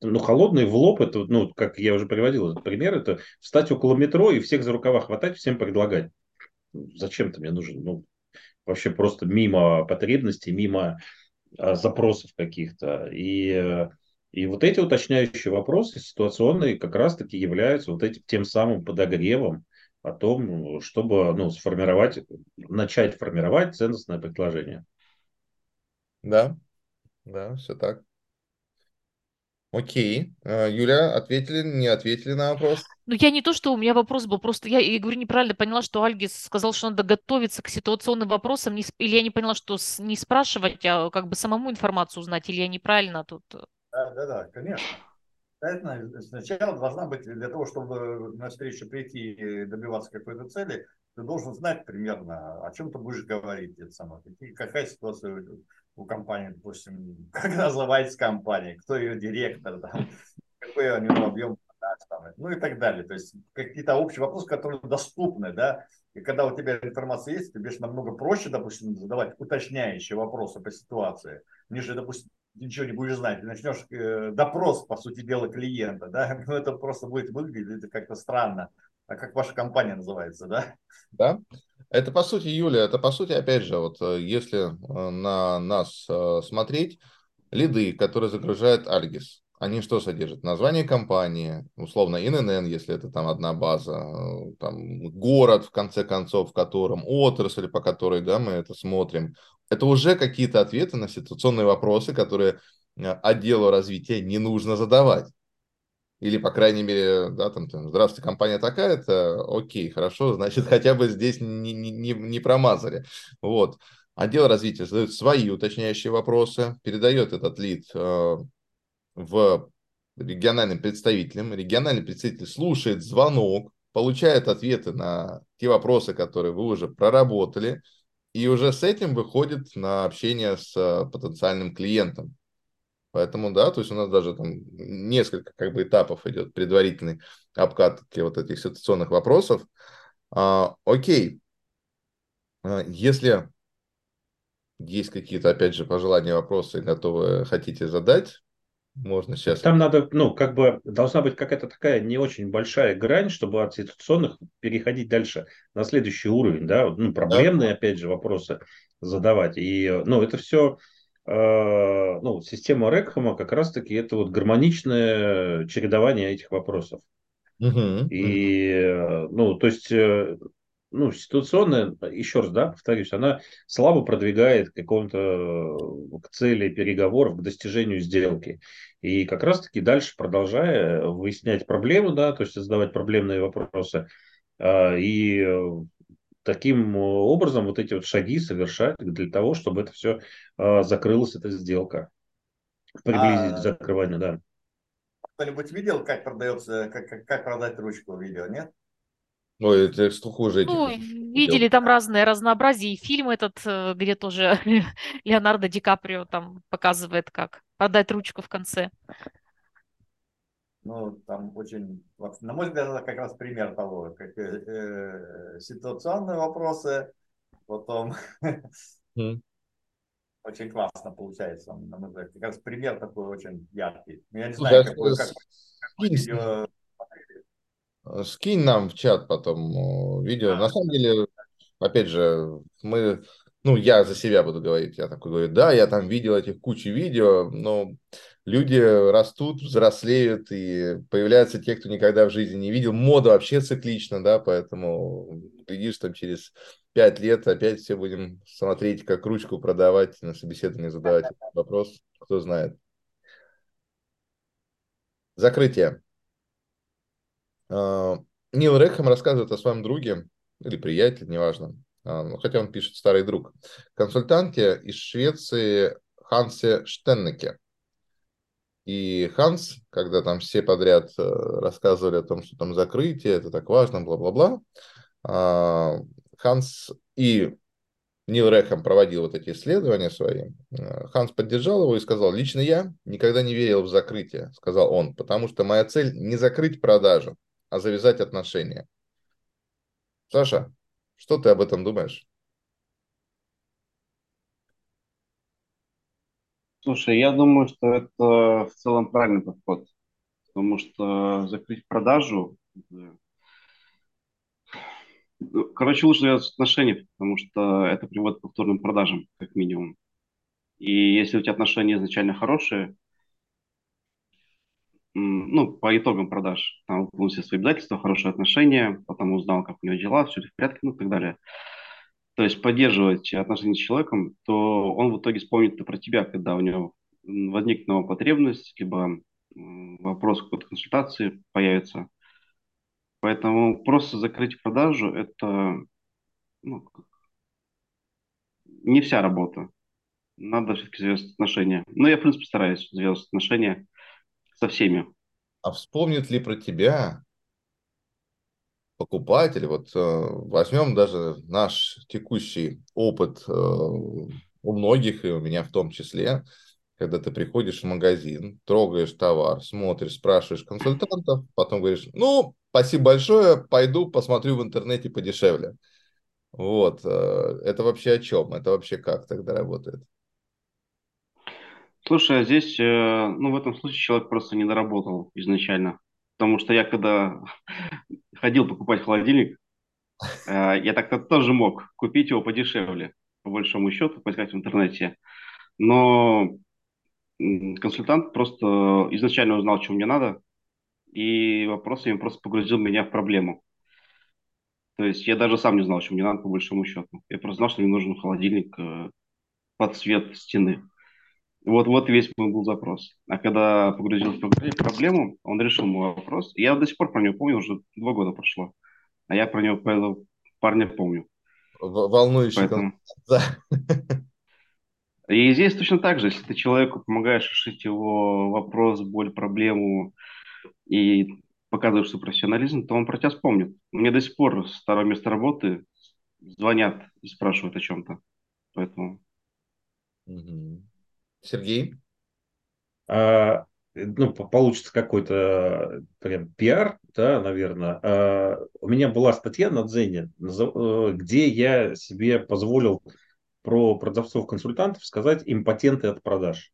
Speaker 2: Ну, холодный в лоб, это, ну, как я уже приводил этот пример, это встать около метро и всех за рукава хватать, всем предлагать. Зачем ты мне нужен? Ну, вообще просто мимо потребностей, мимо а, запросов каких-то. И, и вот эти уточняющие вопросы ситуационные как раз-таки являются вот этим тем самым подогревом, о том, чтобы ну, сформировать, начать формировать ценностное предложение.
Speaker 1: Да, да, все так. Окей. Э, Юля, ответили, не ответили на вопрос?
Speaker 3: Ну, я не то, что у меня вопрос был, просто я, я говорю, неправильно поняла, что Альгис сказал, что надо готовиться к ситуационным вопросам, не, или я не поняла, что с, не спрашивать, а как бы самому информацию узнать, или я неправильно тут... Э?
Speaker 5: Да, да, да, конечно. Обязательно сначала должна быть, для того, чтобы на встречу прийти и добиваться какой-то цели, ты должен знать примерно, о чем ты будешь говорить. Это самое, какая ситуация у компании, допустим, как называется компания, кто ее директор, там, какой у него объем ну и так далее. То есть какие-то общие вопросы, которые доступны, да, и когда у тебя информация есть, тебе же намного проще, допустим, задавать уточняющие вопросы по ситуации, нежели, допустим, ничего не будешь знать, ты начнешь э, допрос, по сути дела, клиента, да, ну это просто будет выглядеть как-то странно. А как ваша компания называется, да?
Speaker 1: Да. Это по сути, Юля, это по сути, опять же, вот э, если э, на нас э, смотреть, лиды, которые загружает Альгис, они что содержат? Название компании, условно ИНН, если это там одна база, там город, в конце концов, в котором, отрасль, по которой да, мы это смотрим, это уже какие-то ответы на ситуационные вопросы, которые э, отделу развития не нужно задавать. Или, по крайней мере, да, там, там здравствуйте, компания такая-то, окей, хорошо, значит, хотя бы здесь не, не, не промазали. Вот. Отдел развития задает свои уточняющие вопросы, передает этот лид э, в региональным представителям. Региональный представитель слушает звонок, получает ответы на те вопросы, которые вы уже проработали, и уже с этим выходит на общение с э, потенциальным клиентом. Поэтому, да, то есть у нас даже там несколько как бы этапов идет предварительный обкатки вот этих ситуационных вопросов. А, окей. А, если есть какие-то, опять же, пожелания, вопросы, готовы, хотите задать, можно сейчас.
Speaker 2: Там надо, ну, как бы должна быть какая-то такая не очень большая грань, чтобы от ситуационных переходить дальше на следующий уровень, да, ну, проблемные, да. опять же, вопросы задавать. И, ну, это все, э, ну, система Рекхама как раз-таки это вот гармоничное чередование этих вопросов. Угу, и, угу. ну, то есть, э, ну, ситуационная, еще раз, да, повторюсь, она слабо продвигает к какому-то к цели переговоров, к достижению сделки. И как раз-таки дальше, продолжая выяснять проблему, да, то есть задавать проблемные вопросы, а, и таким образом вот эти вот шаги совершать для того, чтобы это все а, закрылась, эта сделка. Приблизить а... к закрыванию, да.
Speaker 5: Кто-нибудь видел, как продается, как, как, как продать ручку видео, нет?
Speaker 1: Ой, это что хуже
Speaker 3: этих. Ну, видели там разное разнообразие. И фильм этот, э, где тоже Леонардо Ди Каприо там показывает, как продать ручку в конце.
Speaker 5: Ну, там очень, на мой взгляд, это как раз пример того, как э, э ситуационные вопросы, потом mm. очень классно получается, на мой взгляд. Как раз пример такой очень яркий. Ну, я не знаю, какой, как, как видео
Speaker 1: Э, скинь нам в чат потом э, видео. На самом деле, опять же, мы, ну, я за себя буду говорить, я такой говорю, да, я там видел этих кучу видео, но люди растут, взрослеют, и появляются те, кто никогда в жизни не видел. Мода вообще циклична, да, поэтому глядишь, там через пять лет опять все будем смотреть, как ручку продавать, на собеседовании задавать вопрос, кто знает. Закрытие. А, Нил Рекхэм рассказывает о своем друге или приятеле, неважно, а, хотя он пишет старый друг, консультанте из Швеции Хансе Штеннеке. И Ханс, когда там все подряд э, рассказывали о том, что там закрытие, это так важно, бла-бла-бла, а, Ханс и Нил Рэхэм проводил вот эти исследования свои, э, Ханс поддержал его и сказал, лично я никогда не верил в закрытие, сказал он, потому что моя цель не закрыть продажу, а завязать отношения. Саша, что ты об этом думаешь?
Speaker 4: Слушай, я думаю, что это в целом правильный подход, потому что закрыть продажу Короче, лучше завязывать отношения, потому что это приводит к повторным продажам, как минимум. И если у тебя отношения изначально хорошие, ну, по итогам продаж, там выполнил все свои обязательства, хорошие отношения, потом узнал, как у него дела, все в порядке, ну, и так далее. То есть поддерживать отношения с человеком, то он в итоге вспомнит это про тебя, когда у него возникнет новая потребность, либо вопрос какой-то консультации появится. Поэтому просто закрыть продажу – это ну, не вся работа. Надо все-таки завязать отношения. Но я, в принципе, стараюсь завязать отношения со всеми.
Speaker 1: А вспомнит ли про тебя покупатель? Вот э, возьмем даже наш текущий опыт э, у многих, и у меня в том числе – когда ты приходишь в магазин, трогаешь товар, смотришь, спрашиваешь консультантов, потом говоришь, ну, спасибо большое, пойду посмотрю в интернете подешевле. Вот. Э, это вообще о чем? Это вообще как тогда работает?
Speaker 4: Слушай, а здесь, э, ну, в этом случае человек просто не доработал изначально. Потому что я когда ходил покупать холодильник, э, я так-то тоже мог купить его подешевле, по большому счету, поискать в интернете. Но консультант просто изначально узнал, что мне надо, и вопросами просто погрузил меня в проблему. То есть я даже сам не знал, что мне надо по большому счету. Я просто знал, что мне нужен холодильник э, под цвет стены. Вот, вот весь мой был запрос. А когда погрузил в проблему, он решил мой вопрос. Я до сих пор про него помню, уже два года прошло. А я про него, этого парня помню.
Speaker 1: Волнующий Поэтому... да.
Speaker 4: И здесь точно так же, если ты человеку помогаешь решить его вопрос, боль, проблему и показываешь свой профессионализм, то он про тебя вспомнит. Мне до сих пор с второго места работы звонят и спрашивают о чем-то. Поэтому...
Speaker 1: Сергей?
Speaker 2: А, ну, получится какой-то прям пиар, да, наверное. А, у меня была статья на Дзене, э, где я себе позволил про продавцов-консультантов сказать импотенты от продаж.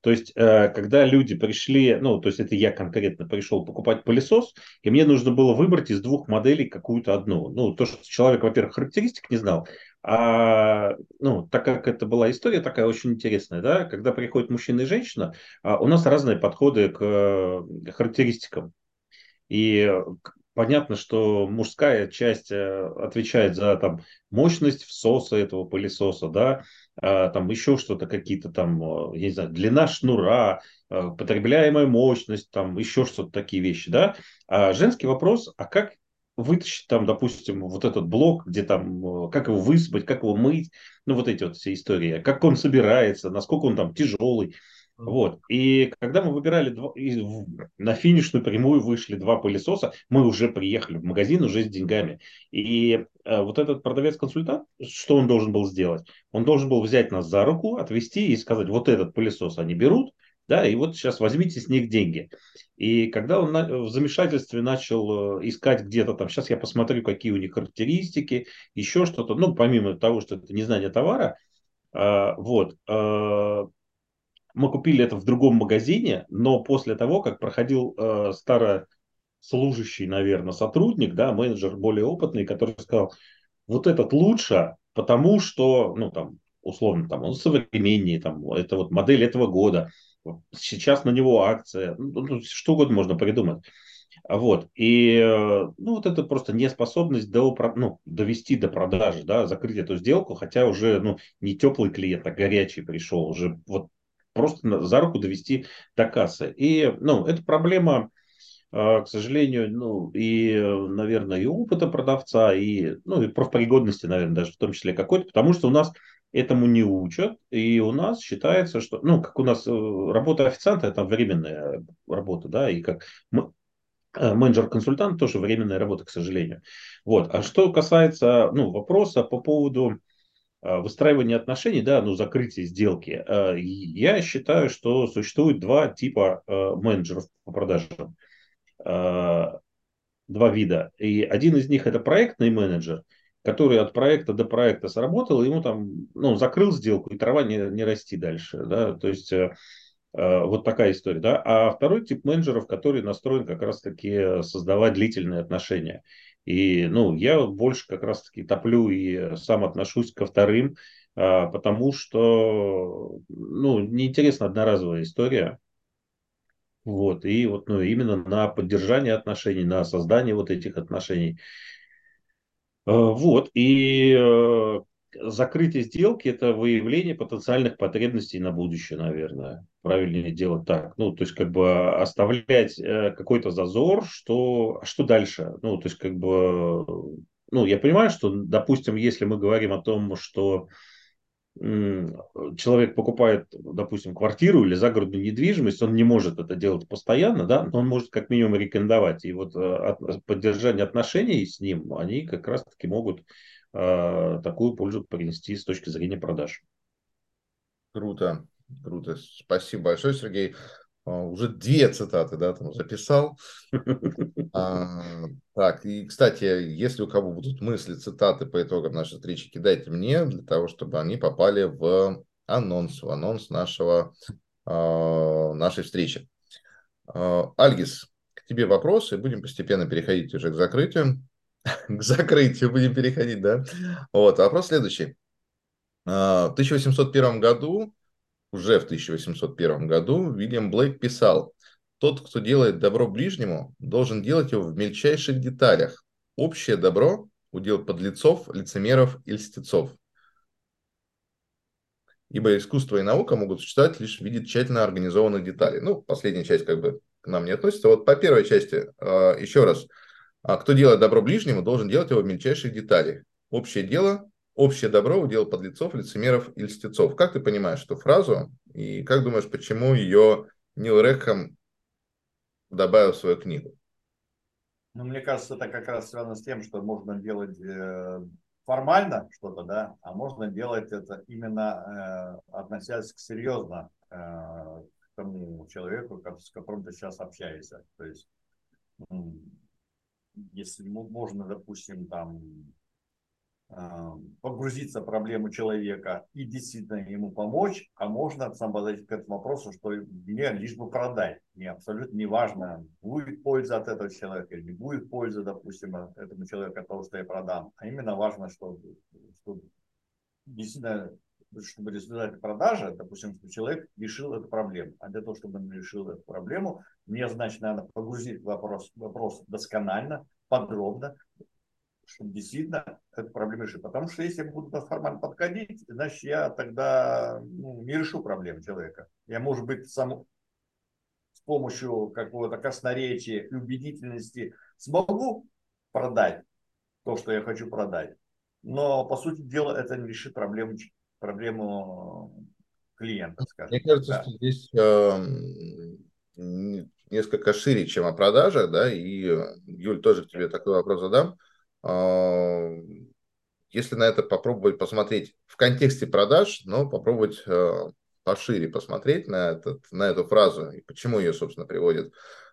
Speaker 2: То есть, э, когда люди пришли, ну, то есть это я конкретно пришел покупать пылесос, и мне нужно было выбрать из двух моделей какую-то одну. Ну, то, что человек, во-первых, характеристик не знал, а, ну, так как это была история такая очень интересная, да, когда приходит мужчина и женщина, а, у нас разные подходы к э, характеристикам. И Понятно, что мужская часть э, отвечает за там, мощность всоса этого пылесоса, да, там еще что-то, какие-то там, э, я не знаю, длина шнура, э, потребляемая мощность, там еще что-то, такие вещи, да. А женский вопрос, а как вытащить там, допустим, вот этот блок, где там, как его высыпать, как его мыть, ну вот эти вот все истории, как он собирается, насколько он там тяжелый, вот. И когда мы выбирали два, и на финишную прямую вышли два пылесоса, мы уже приехали в магазин уже с деньгами. И э, вот этот продавец-консультант, что он должен был сделать? Он должен был взять нас за руку, отвести и сказать, вот этот пылесос они берут, да, и вот сейчас возьмите с них деньги. И когда он на, в замешательстве начал э, искать где-то там, сейчас я посмотрю, какие у них характеристики, еще что-то, ну, помимо того, что это незнание товара, э, вот, э, мы купили это в другом магазине, но после того, как проходил э, старослужащий, наверное, сотрудник, да, менеджер более опытный, который сказал, вот этот лучше, потому что, ну, там, условно, там, он современнее, там, это вот модель этого года, сейчас на него акция, ну, ну что угодно можно придумать. Вот. И э, ну, вот это просто неспособность до, ну, довести до продажи, да, закрыть эту сделку, хотя уже ну, не теплый клиент, а горячий пришел, уже вот просто за руку довести до кассы. И, ну, это проблема, а, к сожалению, ну, и, наверное, и опыта продавца, и, ну, и профпригодности, наверное, даже в том числе какой-то, потому что у нас этому не учат, и у нас считается, что, ну, как у нас э, работа официанта, это временная работа, да, и как мы, менеджер-консультант тоже временная работа, к сожалению. Вот. А что касается ну, вопроса по поводу выстраивания отношений, да, ну, закрытия сделки, я считаю, что существует два типа менеджеров по продажам. Два вида. И один из них это проектный менеджер – который от проекта до проекта сработал, ему там, ну, закрыл сделку, и трава не, не расти дальше, да, то есть э, э, вот такая история, да. А второй тип менеджеров, который настроен как раз-таки создавать длительные отношения. И, ну, я больше как раз-таки топлю и сам отношусь ко вторым, э, потому что, ну, неинтересна одноразовая история, вот, и вот, ну, именно на поддержание отношений, на создание вот этих отношений. Э, вот, и э, закрытие сделки – это выявление потенциальных потребностей на будущее, наверное. Правильнее делать так. Ну, то есть, как бы оставлять э, какой-то зазор, что, а что дальше? Ну, то есть, как бы, ну, я понимаю, что, допустим, если мы говорим о том, что человек покупает, допустим, квартиру или загородную недвижимость, он не может это делать постоянно, да, но он может как минимум рекомендовать. И вот э, поддержание отношений с ним, они как раз-таки могут э, такую пользу принести с точки зрения продаж.
Speaker 1: Круто, круто. Спасибо большое, Сергей. А, уже две цитаты, да, там записал. А, так, и, кстати, если у кого будут мысли, цитаты по итогам нашей встречи, кидайте мне, для того, чтобы они попали в анонс, в анонс нашего, а, нашей встречи. А, Альгис, к тебе вопросы, будем постепенно переходить уже к закрытию. К закрытию будем переходить, да? Вот, вопрос следующий. В 1801 году уже в 1801 году Уильям Блейк писал, «Тот, кто делает добро ближнему, должен делать его в мельчайших деталях. Общее добро – удел подлецов, лицемеров и льстецов. Ибо искусство и наука могут существовать лишь в виде тщательно организованных деталей». Ну, последняя часть как бы к нам не относится. Вот по первой части, а, еще раз. А кто делает добро ближнему, должен делать его в мельчайших деталях. Общее дело общее добро удел подлецов, лицемеров и льстецов. Как ты понимаешь эту фразу и как думаешь, почему ее Нил Рекхам добавил в свою книгу?
Speaker 5: Ну, мне кажется, это как раз связано с тем, что можно делать э, формально что-то, да, а можно делать это именно э, относясь к серьезно э, к тому человеку, с которым ты сейчас общаешься. То есть, если можно, допустим, там погрузиться в проблему человека и действительно ему помочь, а можно сам подойти к этому вопросу, что мне лишь бы продать. Мне абсолютно не важно, будет польза от этого человека или не будет польза, допустим, от этому человека от того, что я продам. А именно важно, чтобы, чтобы действительно чтобы результат продажи, допустим, чтобы человек решил эту проблему. А для того, чтобы он решил эту проблему, мне, значит, надо погрузить вопрос, вопрос досконально, подробно, чтобы действительно эту проблему решить. Потому что если я буду формально подходить, значит, я тогда ну, не решу проблему человека. Я, может быть, сам с помощью какого-то красноречия и убедительности смогу продать то, что я хочу продать. Но, по сути дела, это не решит проблему, проблему клиента,
Speaker 1: скажем. Мне кажется, да. что здесь э, несколько шире, чем о продажах, да, и, Юль, тоже к тебе такой вопрос задам. А, если на это попробовать посмотреть в контексте продаж, но попробовать а, пошире посмотреть на, этот, на эту фразу и почему ее, собственно, приводит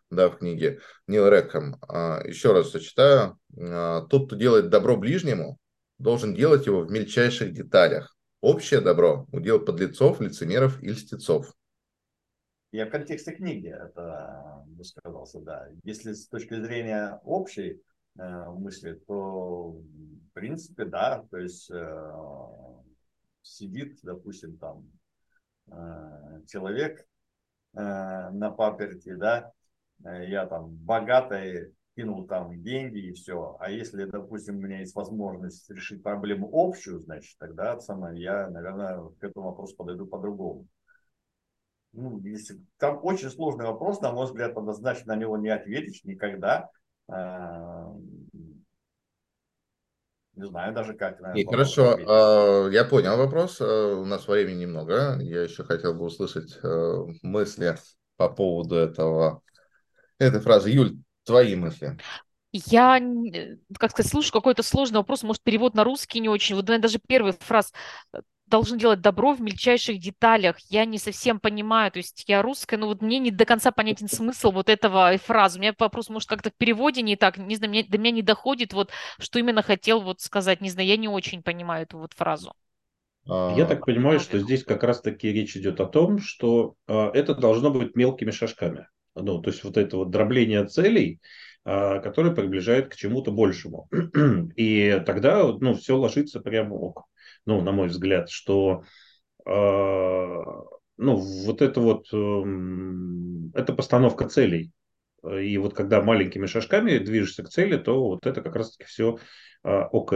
Speaker 1: да, в книге Нил Рэкхэм. А, еще раз зачитаю. Тот, кто делает добро ближнему, должен делать его в мельчайших деталях. Общее добро – удел подлецов, лицемеров и льстецов.
Speaker 5: Я в контексте книги это высказался, да. Если с точки зрения общей, э, мысли, то в принципе, да, то есть э, сидит, допустим, там э, человек на паперти, да, я там богатый, кинул там деньги и все. А если, допустим, у меня есть возможность решить проблему общую, значит, тогда самое, я, наверное, к этому вопросу подойду по-другому. Ну, если там очень сложный вопрос, на мой взгляд, однозначно на него не ответишь никогда. А, не знаю даже как.
Speaker 1: Наверное, хорошо, а, я понял вопрос. А, у нас времени немного. Я еще хотел бы услышать мысли по поводу этого, этой фразы. Юль, Твои мысли.
Speaker 3: Я, как сказать, слушаю какой-то сложный вопрос, может, перевод на русский не очень. Вот, наверное, даже первый фраз должен делать добро в мельчайших деталях. Я не совсем понимаю, то есть я русская, но вот мне не до конца понятен смысл вот этого фразы. У меня вопрос, может, как-то в переводе не так, не знаю, мне, до меня не доходит вот, что именно хотел вот сказать, не знаю, я не очень понимаю эту вот фразу.
Speaker 2: Я а, так понимаю, что здесь как раз-таки речь идет о том, что э, это должно быть мелкими шажками. Ну, то есть вот это вот дробление целей, э, которое приближает к чему-то большему. И тогда ну, все ложится прямо ок ну, на мой взгляд, что э, ну, вот это вот, э, это постановка целей. И вот когда маленькими шажками движешься к цели, то вот это как раз-таки все э, ок.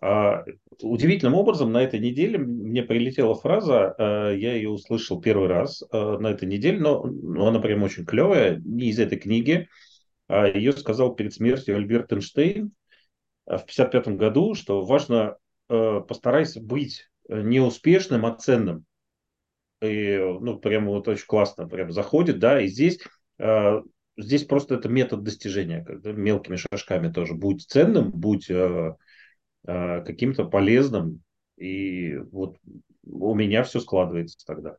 Speaker 2: А, удивительным образом на этой неделе мне прилетела фраза, я ее услышал первый раз на этой неделе, но, но она прям очень клевая, не из этой книги. А ее сказал перед смертью Альберт Эйнштейн в 1955 году, что важно постарайся быть э, неуспешным, а ценным. И, ну, прямо вот очень классно прям заходит, да, и здесь, э, здесь просто это метод достижения, когда мелкими шажками тоже. Будь ценным, будь каким-то полезным, и вот у меня все складывается тогда.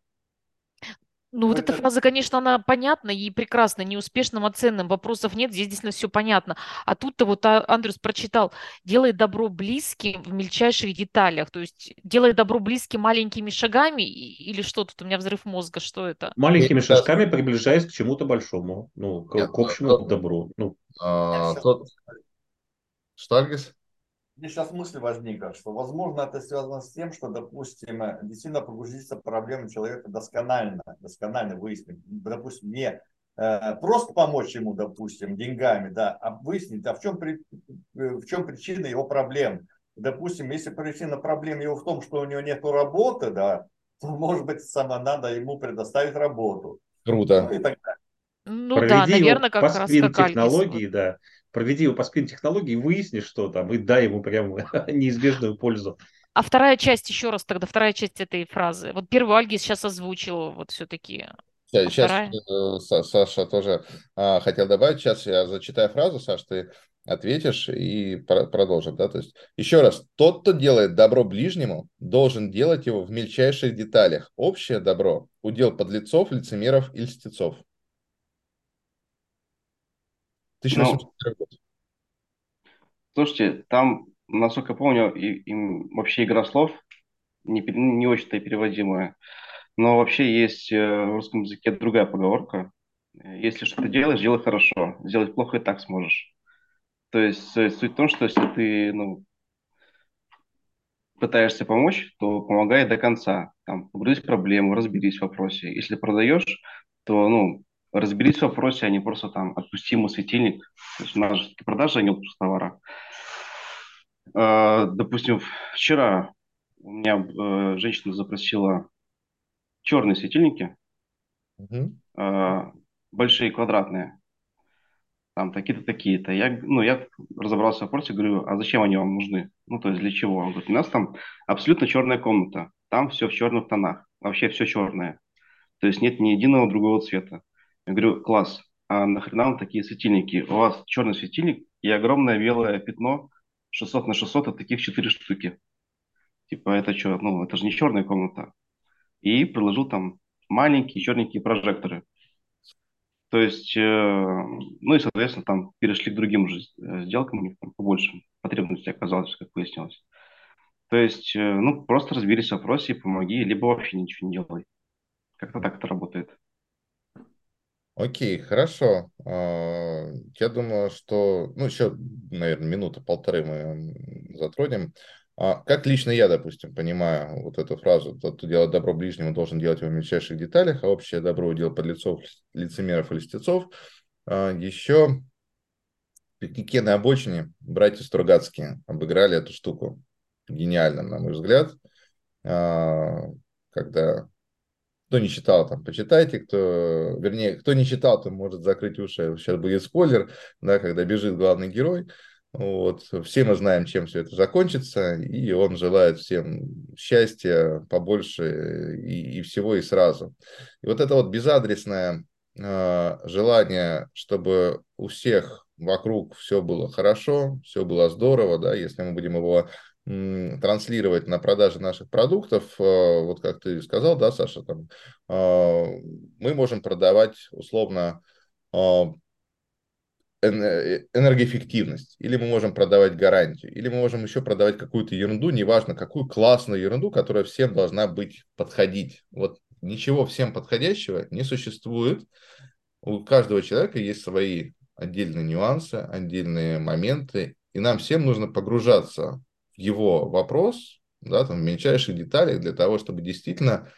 Speaker 3: Ну, вот эта фраза, конечно, она понятна и прекрасна, неуспешным, а ценным, вопросов нет, здесь действительно все понятно. А тут-то вот а, Андрюс прочитал, делай добро близким в мельчайших деталях, то есть делай добро близким маленькими шагами или что тут, у меня взрыв мозга, что это?
Speaker 2: Маленькими шажками приближаясь к чему-то большому, ну, к, Нет, к общему тот, добру. Ну.
Speaker 1: А, тот...
Speaker 5: мне сейчас мысль возникла, что, возможно, это связано с тем, что, допустим, действительно погрузиться в проблему человека досконально, досконально выяснить. Допустим, не э, просто помочь ему, допустим, деньгами, да, а выяснить, а в чем, при, в чем причина его проблем. Допустим, если причина проблем его в том, что у него нет работы, да, то, может быть, само надо ему предоставить работу.
Speaker 1: Круто.
Speaker 3: Ну, и далее. Ну Проведи да, наверное, как раз как
Speaker 2: технологии, да проведи его по скрин-технологии, выясни, что там, и дай ему прям неизбежную пользу.
Speaker 3: А вторая часть, еще раз тогда, вторая часть этой фразы. Вот первую Альги сейчас озвучил, вот все-таки.
Speaker 1: Сейчас а Саша тоже а, хотел добавить. Сейчас я зачитаю фразу, Саша, ты ответишь и продолжим. Да? То есть, еще раз, тот, кто делает добро ближнему, должен делать его в мельчайших деталях. Общее добро – удел подлецов, лицемеров и льстецов.
Speaker 4: 1801 год. Слушайте, там, насколько я помню, и, и вообще игра слов не, не очень-то переводимая. Но вообще есть э, в русском языке другая поговорка. Если что-то делаешь, делай хорошо. Сделать плохо и так сможешь. То есть суть в том, что если ты ну, пытаешься помочь, то помогай до конца. Там, погрузись в проблему, разберись в вопросе. Если продаешь, то ну, разберись в вопросе, а не просто там отпусти ему светильник. То есть у нас же продажа, а не отпуск товара. Э, допустим, вчера у меня э, женщина запросила черные светильники, угу. э, большие квадратные, там такие-то, такие-то. Я, ну, я разобрался в вопросе, говорю, а зачем они вам нужны? Ну, то есть для чего? Он говорит, у нас там абсолютно черная комната, там все в черных тонах, вообще все черное. То есть нет ни единого другого цвета. Я говорю, класс, а нахрена вам такие светильники? У вас черный светильник и огромное белое пятно 600 на 600, а таких 4 штуки. Типа, это что, ну, это же не черная комната. И приложил там маленькие черненькие прожекторы. То есть, э, ну и, соответственно, там перешли к другим уже э, сделкам, у них там побольше потребностей оказалось, как выяснилось. То есть, э, ну, просто разберись в вопросе и помоги, либо вообще ничего не делай. Как-то так это работает.
Speaker 1: Окей, хорошо. А, я думаю, что, ну, еще, наверное, минуты полторы мы затронем. А как лично я, допустим, понимаю вот эту фразу, тот, кто делает добро ближнему, должен делать его в мельчайших деталях, а общее добро удел подлецов, лицемеров и листецов. А, еще в пикнике на обочине братья Стругацкие обыграли эту штуку. Гениально, на мой взгляд. Когда кто не читал, там, почитайте, кто, вернее, кто не читал, то может закрыть уши, сейчас будет спойлер, да, когда бежит главный герой, вот, все мы знаем, чем все это закончится, и он желает всем счастья побольше и, и всего и сразу. И вот это вот безадресное э, желание, чтобы у всех вокруг все было хорошо, все было здорово, да, если мы будем его транслировать на продаже наших продуктов, э, вот как ты сказал, да, Саша, там, э, мы можем продавать условно э, энергоэффективность, или мы можем продавать гарантию, или мы можем еще продавать какую-то ерунду, неважно какую классную ерунду, которая всем должна быть подходить. Вот ничего всем подходящего не существует. У каждого человека есть свои отдельные нюансы, отдельные моменты, и нам всем нужно погружаться его вопрос, да, там, в мельчайших деталях для того, чтобы действительно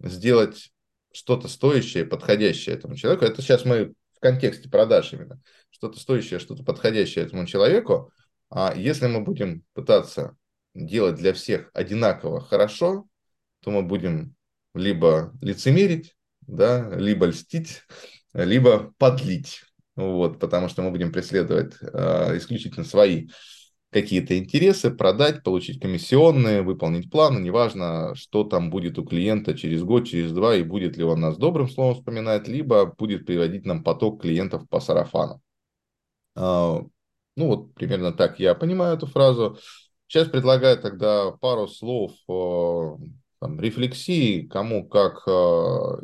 Speaker 1: сделать что-то стоящее, подходящее этому человеку. Это сейчас мы в контексте продаж именно. Что-то стоящее, что-то подходящее этому человеку. А если мы будем пытаться делать для всех одинаково хорошо, то мы будем либо лицемерить, да, либо льстить, либо подлить. Вот, потому что мы будем преследовать э, исключительно свои какие-то интересы, продать, получить комиссионные, выполнить планы, неважно, что там будет у клиента через год, через два, и будет ли он нас добрым словом вспоминать, либо будет приводить нам поток клиентов по сарафану. А, ну вот примерно так я понимаю эту фразу. Сейчас предлагаю тогда пару слов там, рефлексии, кому как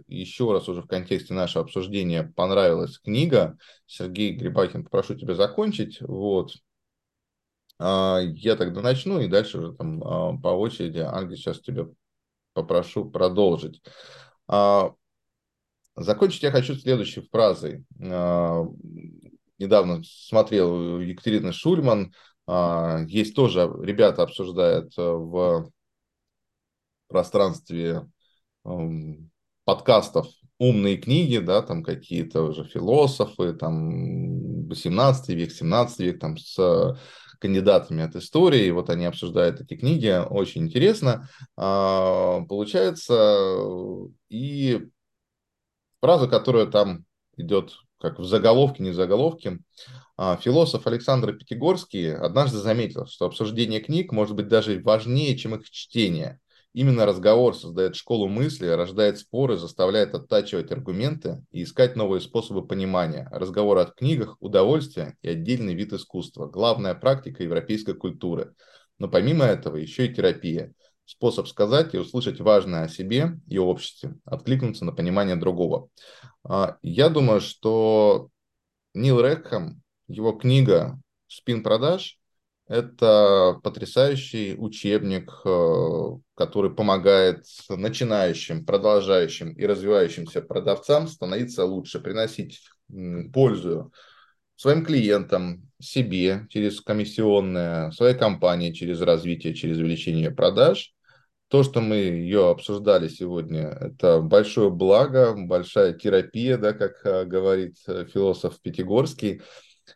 Speaker 1: еще раз уже в контексте нашего обсуждения понравилась книга. Сергей Грибакин, попрошу тебя закончить. Вот. А, я тогда начну, и дальше уже там а, по очереди, Ангел, сейчас тебя попрошу продолжить. А, закончить я хочу следующей фразой. Недавно смотрел Екатерина Шульман, есть тоже, ребята обсуждают в пространстве подкастов умные книги, да, там какие-то уже философы, там 18 век, 17 век, там с кандидатами от истории, вот они обсуждают эти книги, очень интересно. А, получается, и фраза, которая там идет как в заголовке, не в заголовке, а, философ Александр Пятигорский однажды заметил, что обсуждение книг может быть даже важнее, чем их чтение. Именно разговор создает школу мысли, рождает споры, заставляет оттачивать аргументы и искать новые способы понимания. Разговор о книгах – удовольствие и отдельный вид искусства, главная практика европейской культуры. Но помимо этого еще и терапия. Способ сказать и услышать важное о себе и обществе, откликнуться на понимание другого. А, я думаю, что Нил Рекхэм, его книга «Спин продаж» Это потрясающий учебник, э, который помогает начинающим, продолжающим и развивающимся продавцам становиться лучше, приносить пользу своим клиентам, себе через комиссионные, своей компании через развитие, через увеличение продаж. То, что мы ее обсуждали сегодня, это большое благо, большая терапия, да, как э, говорит э, философ Пятигорский.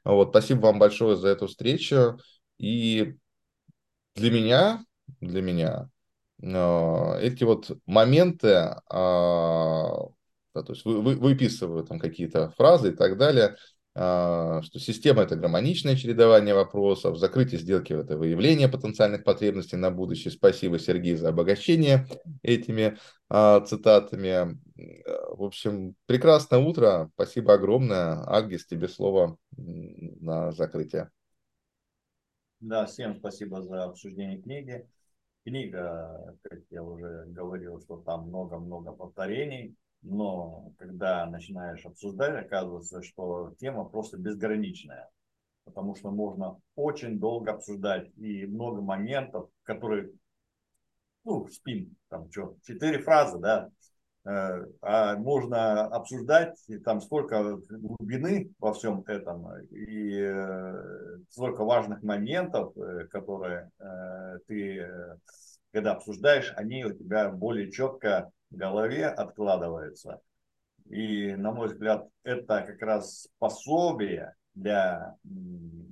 Speaker 1: Вот, спасибо вам большое за эту встречу. И для меня, для меня э, эти вот моменты, э, да, то есть вы, вы, выписываю там какие-то фразы и так далее, э, что система это гармоничное чередование вопросов, закрытие сделки это выявление потенциальных потребностей на будущее. Спасибо, Сергей, за обогащение этими э, цитатами. В общем, прекрасное утро. Спасибо огромное. Альгис, тебе слово на закрытие.
Speaker 5: Да, всем спасибо за обсуждение книги. Книга, как я уже говорил, что там много-много повторений, но когда начинаешь обсуждать, оказывается, что тема просто безграничная, потому что можно очень долго обсуждать и много моментов, которые, ну, спин, там что, четыре фразы, да, а можно обсуждать там столько глубины во всем этом и э, столько важных моментов, э, которые ты, когда обсуждаешь, они у тебя более четко в голове откладываются. И, на мой взгляд, это как раз пособие для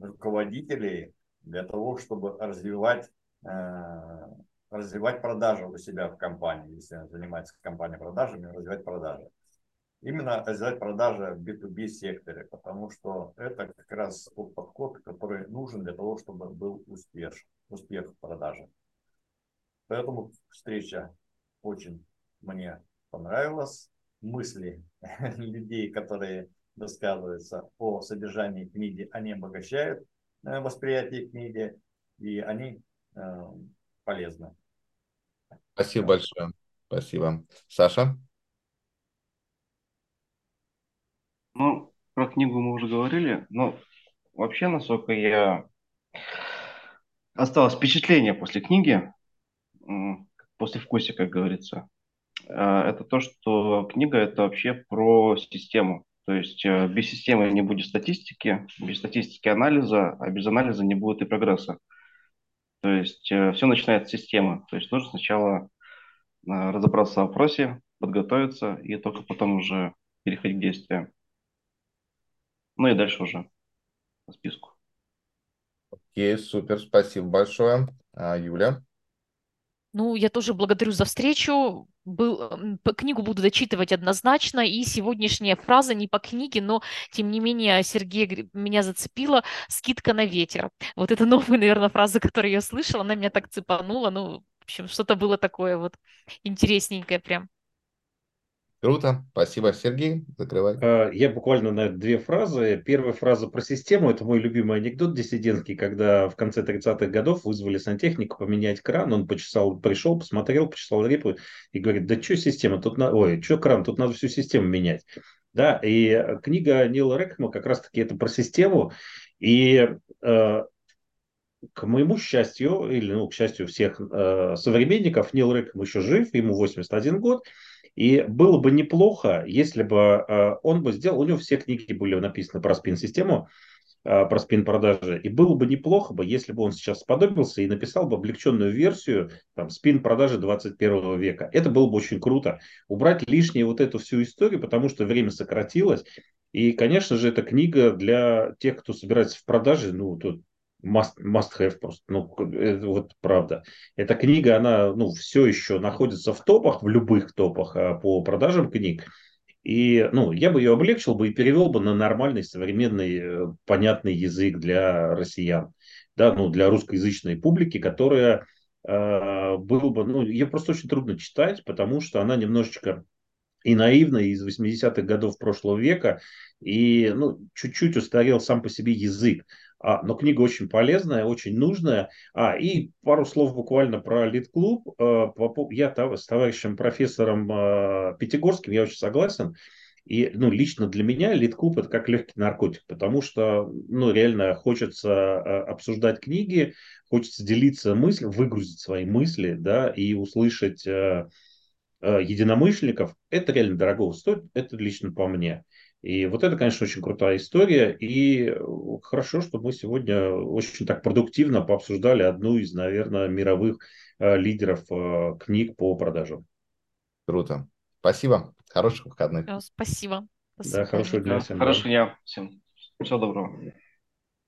Speaker 5: руководителей для того, чтобы развивать развивать продажи у себя в компании, если занимается компания продажами, развивать продажи. Именно развивать продажи в B2B секторе, потому что это как раз тот подход, который нужен для того, чтобы был успех, успех в продаже. Поэтому встреча очень мне понравилась. Мысли людей, которые высказываются о содержании книги, они обогащают э, восприятие книги, и они э, полезны.
Speaker 1: Спасибо большое. Спасибо. Саша?
Speaker 4: Ну, про книгу мы уже говорили, но вообще, насколько я... Осталось впечатление после книги, после вкуса, как говорится. Э, это то, что книга это вообще про систему. То есть э, без системы не будет статистики, без статистики анализа, а без анализа не будет и прогресса. То есть э, все начинается с системы. То есть нужно сначала разобраться в вопросе, подготовиться и только потом уже переходить к действиям. Ну и дальше уже по списку.
Speaker 1: Окей, супер, спасибо большое. А, Юля?
Speaker 3: Ну, я тоже благодарю за встречу. Был, книгу буду дочитывать однозначно, и сегодняшняя фраза не по книге, но, тем не менее, Сергей меня зацепила «скидка на ветер». Вот это новая, наверное, фраза, которую я слышала, она меня так цепанула. Ну, в общем, что-то было такое вот интересненькое прям.
Speaker 1: Круто. Спасибо, Сергей. Закрывай.
Speaker 2: А, я буквально на две фразы. Первая фраза про систему. Это мой любимый анекдот диссидентский, когда в конце 30-х годов вызвали сантехника поменять кран. Он почесал, пришел, посмотрел, почесал репу и говорит, да что система, тут на... ой, что кран, тут надо всю систему менять. Да, и книга Нила Рекхема как раз-таки это про систему. И э, к моему счастью, или ну, к счастью всех э, современников, Нил Рекхем еще жив, ему 81 год, и было бы неплохо, если бы э, он бы сделал, у него все книги были написаны про спин-систему, э, про спин-продажи, и было бы неплохо бы, если бы он сейчас сподобился и написал бы облегченную версию там, спин-продажи 21 века. Это было бы очень круто. Убрать лишнее вот эту всю историю, потому что время сократилось, и, конечно же, эта книга для тех, кто собирается в продаже, ну, тут must, must have просто. Ну, это вот правда. Эта книга, она ну, все еще находится в топах, в любых топах а, по продажам книг. И ну, я бы ее облегчил бы и перевел бы на нормальный, современный, э, понятный язык для россиян. Да, ну, для русскоязычной публики, которая э, был бы, ну, ее просто очень трудно читать, потому что она немножечко и наивная из 80-х годов прошлого века, и ну, чуть-чуть устарел сам по себе язык. А, но книга очень полезная, очень нужная. А, и пару слов буквально про ЛитКлуб. А, я с товарищем профессором а, Пятигорским, я очень согласен. И ну, лично для меня ЛитКлуб это как легкий наркотик, потому что ну, реально хочется а, обсуждать книги, хочется делиться мыслями, выгрузить свои мысли, да, и услышать единомышленников. Это реально дорого стоит, это лично по мне. И вот это, конечно, очень крутая история. И э, хорошо, что мы сегодня очень так продуктивно пообсуждали одну из, наверное, мировых э, лидеров э, книг по продажам.
Speaker 1: Круто. Спасибо. Хороших выходных.
Speaker 3: Спасибо.
Speaker 2: До да, хорошего дня всем.
Speaker 4: Хорошего дня всем. Всего доброго.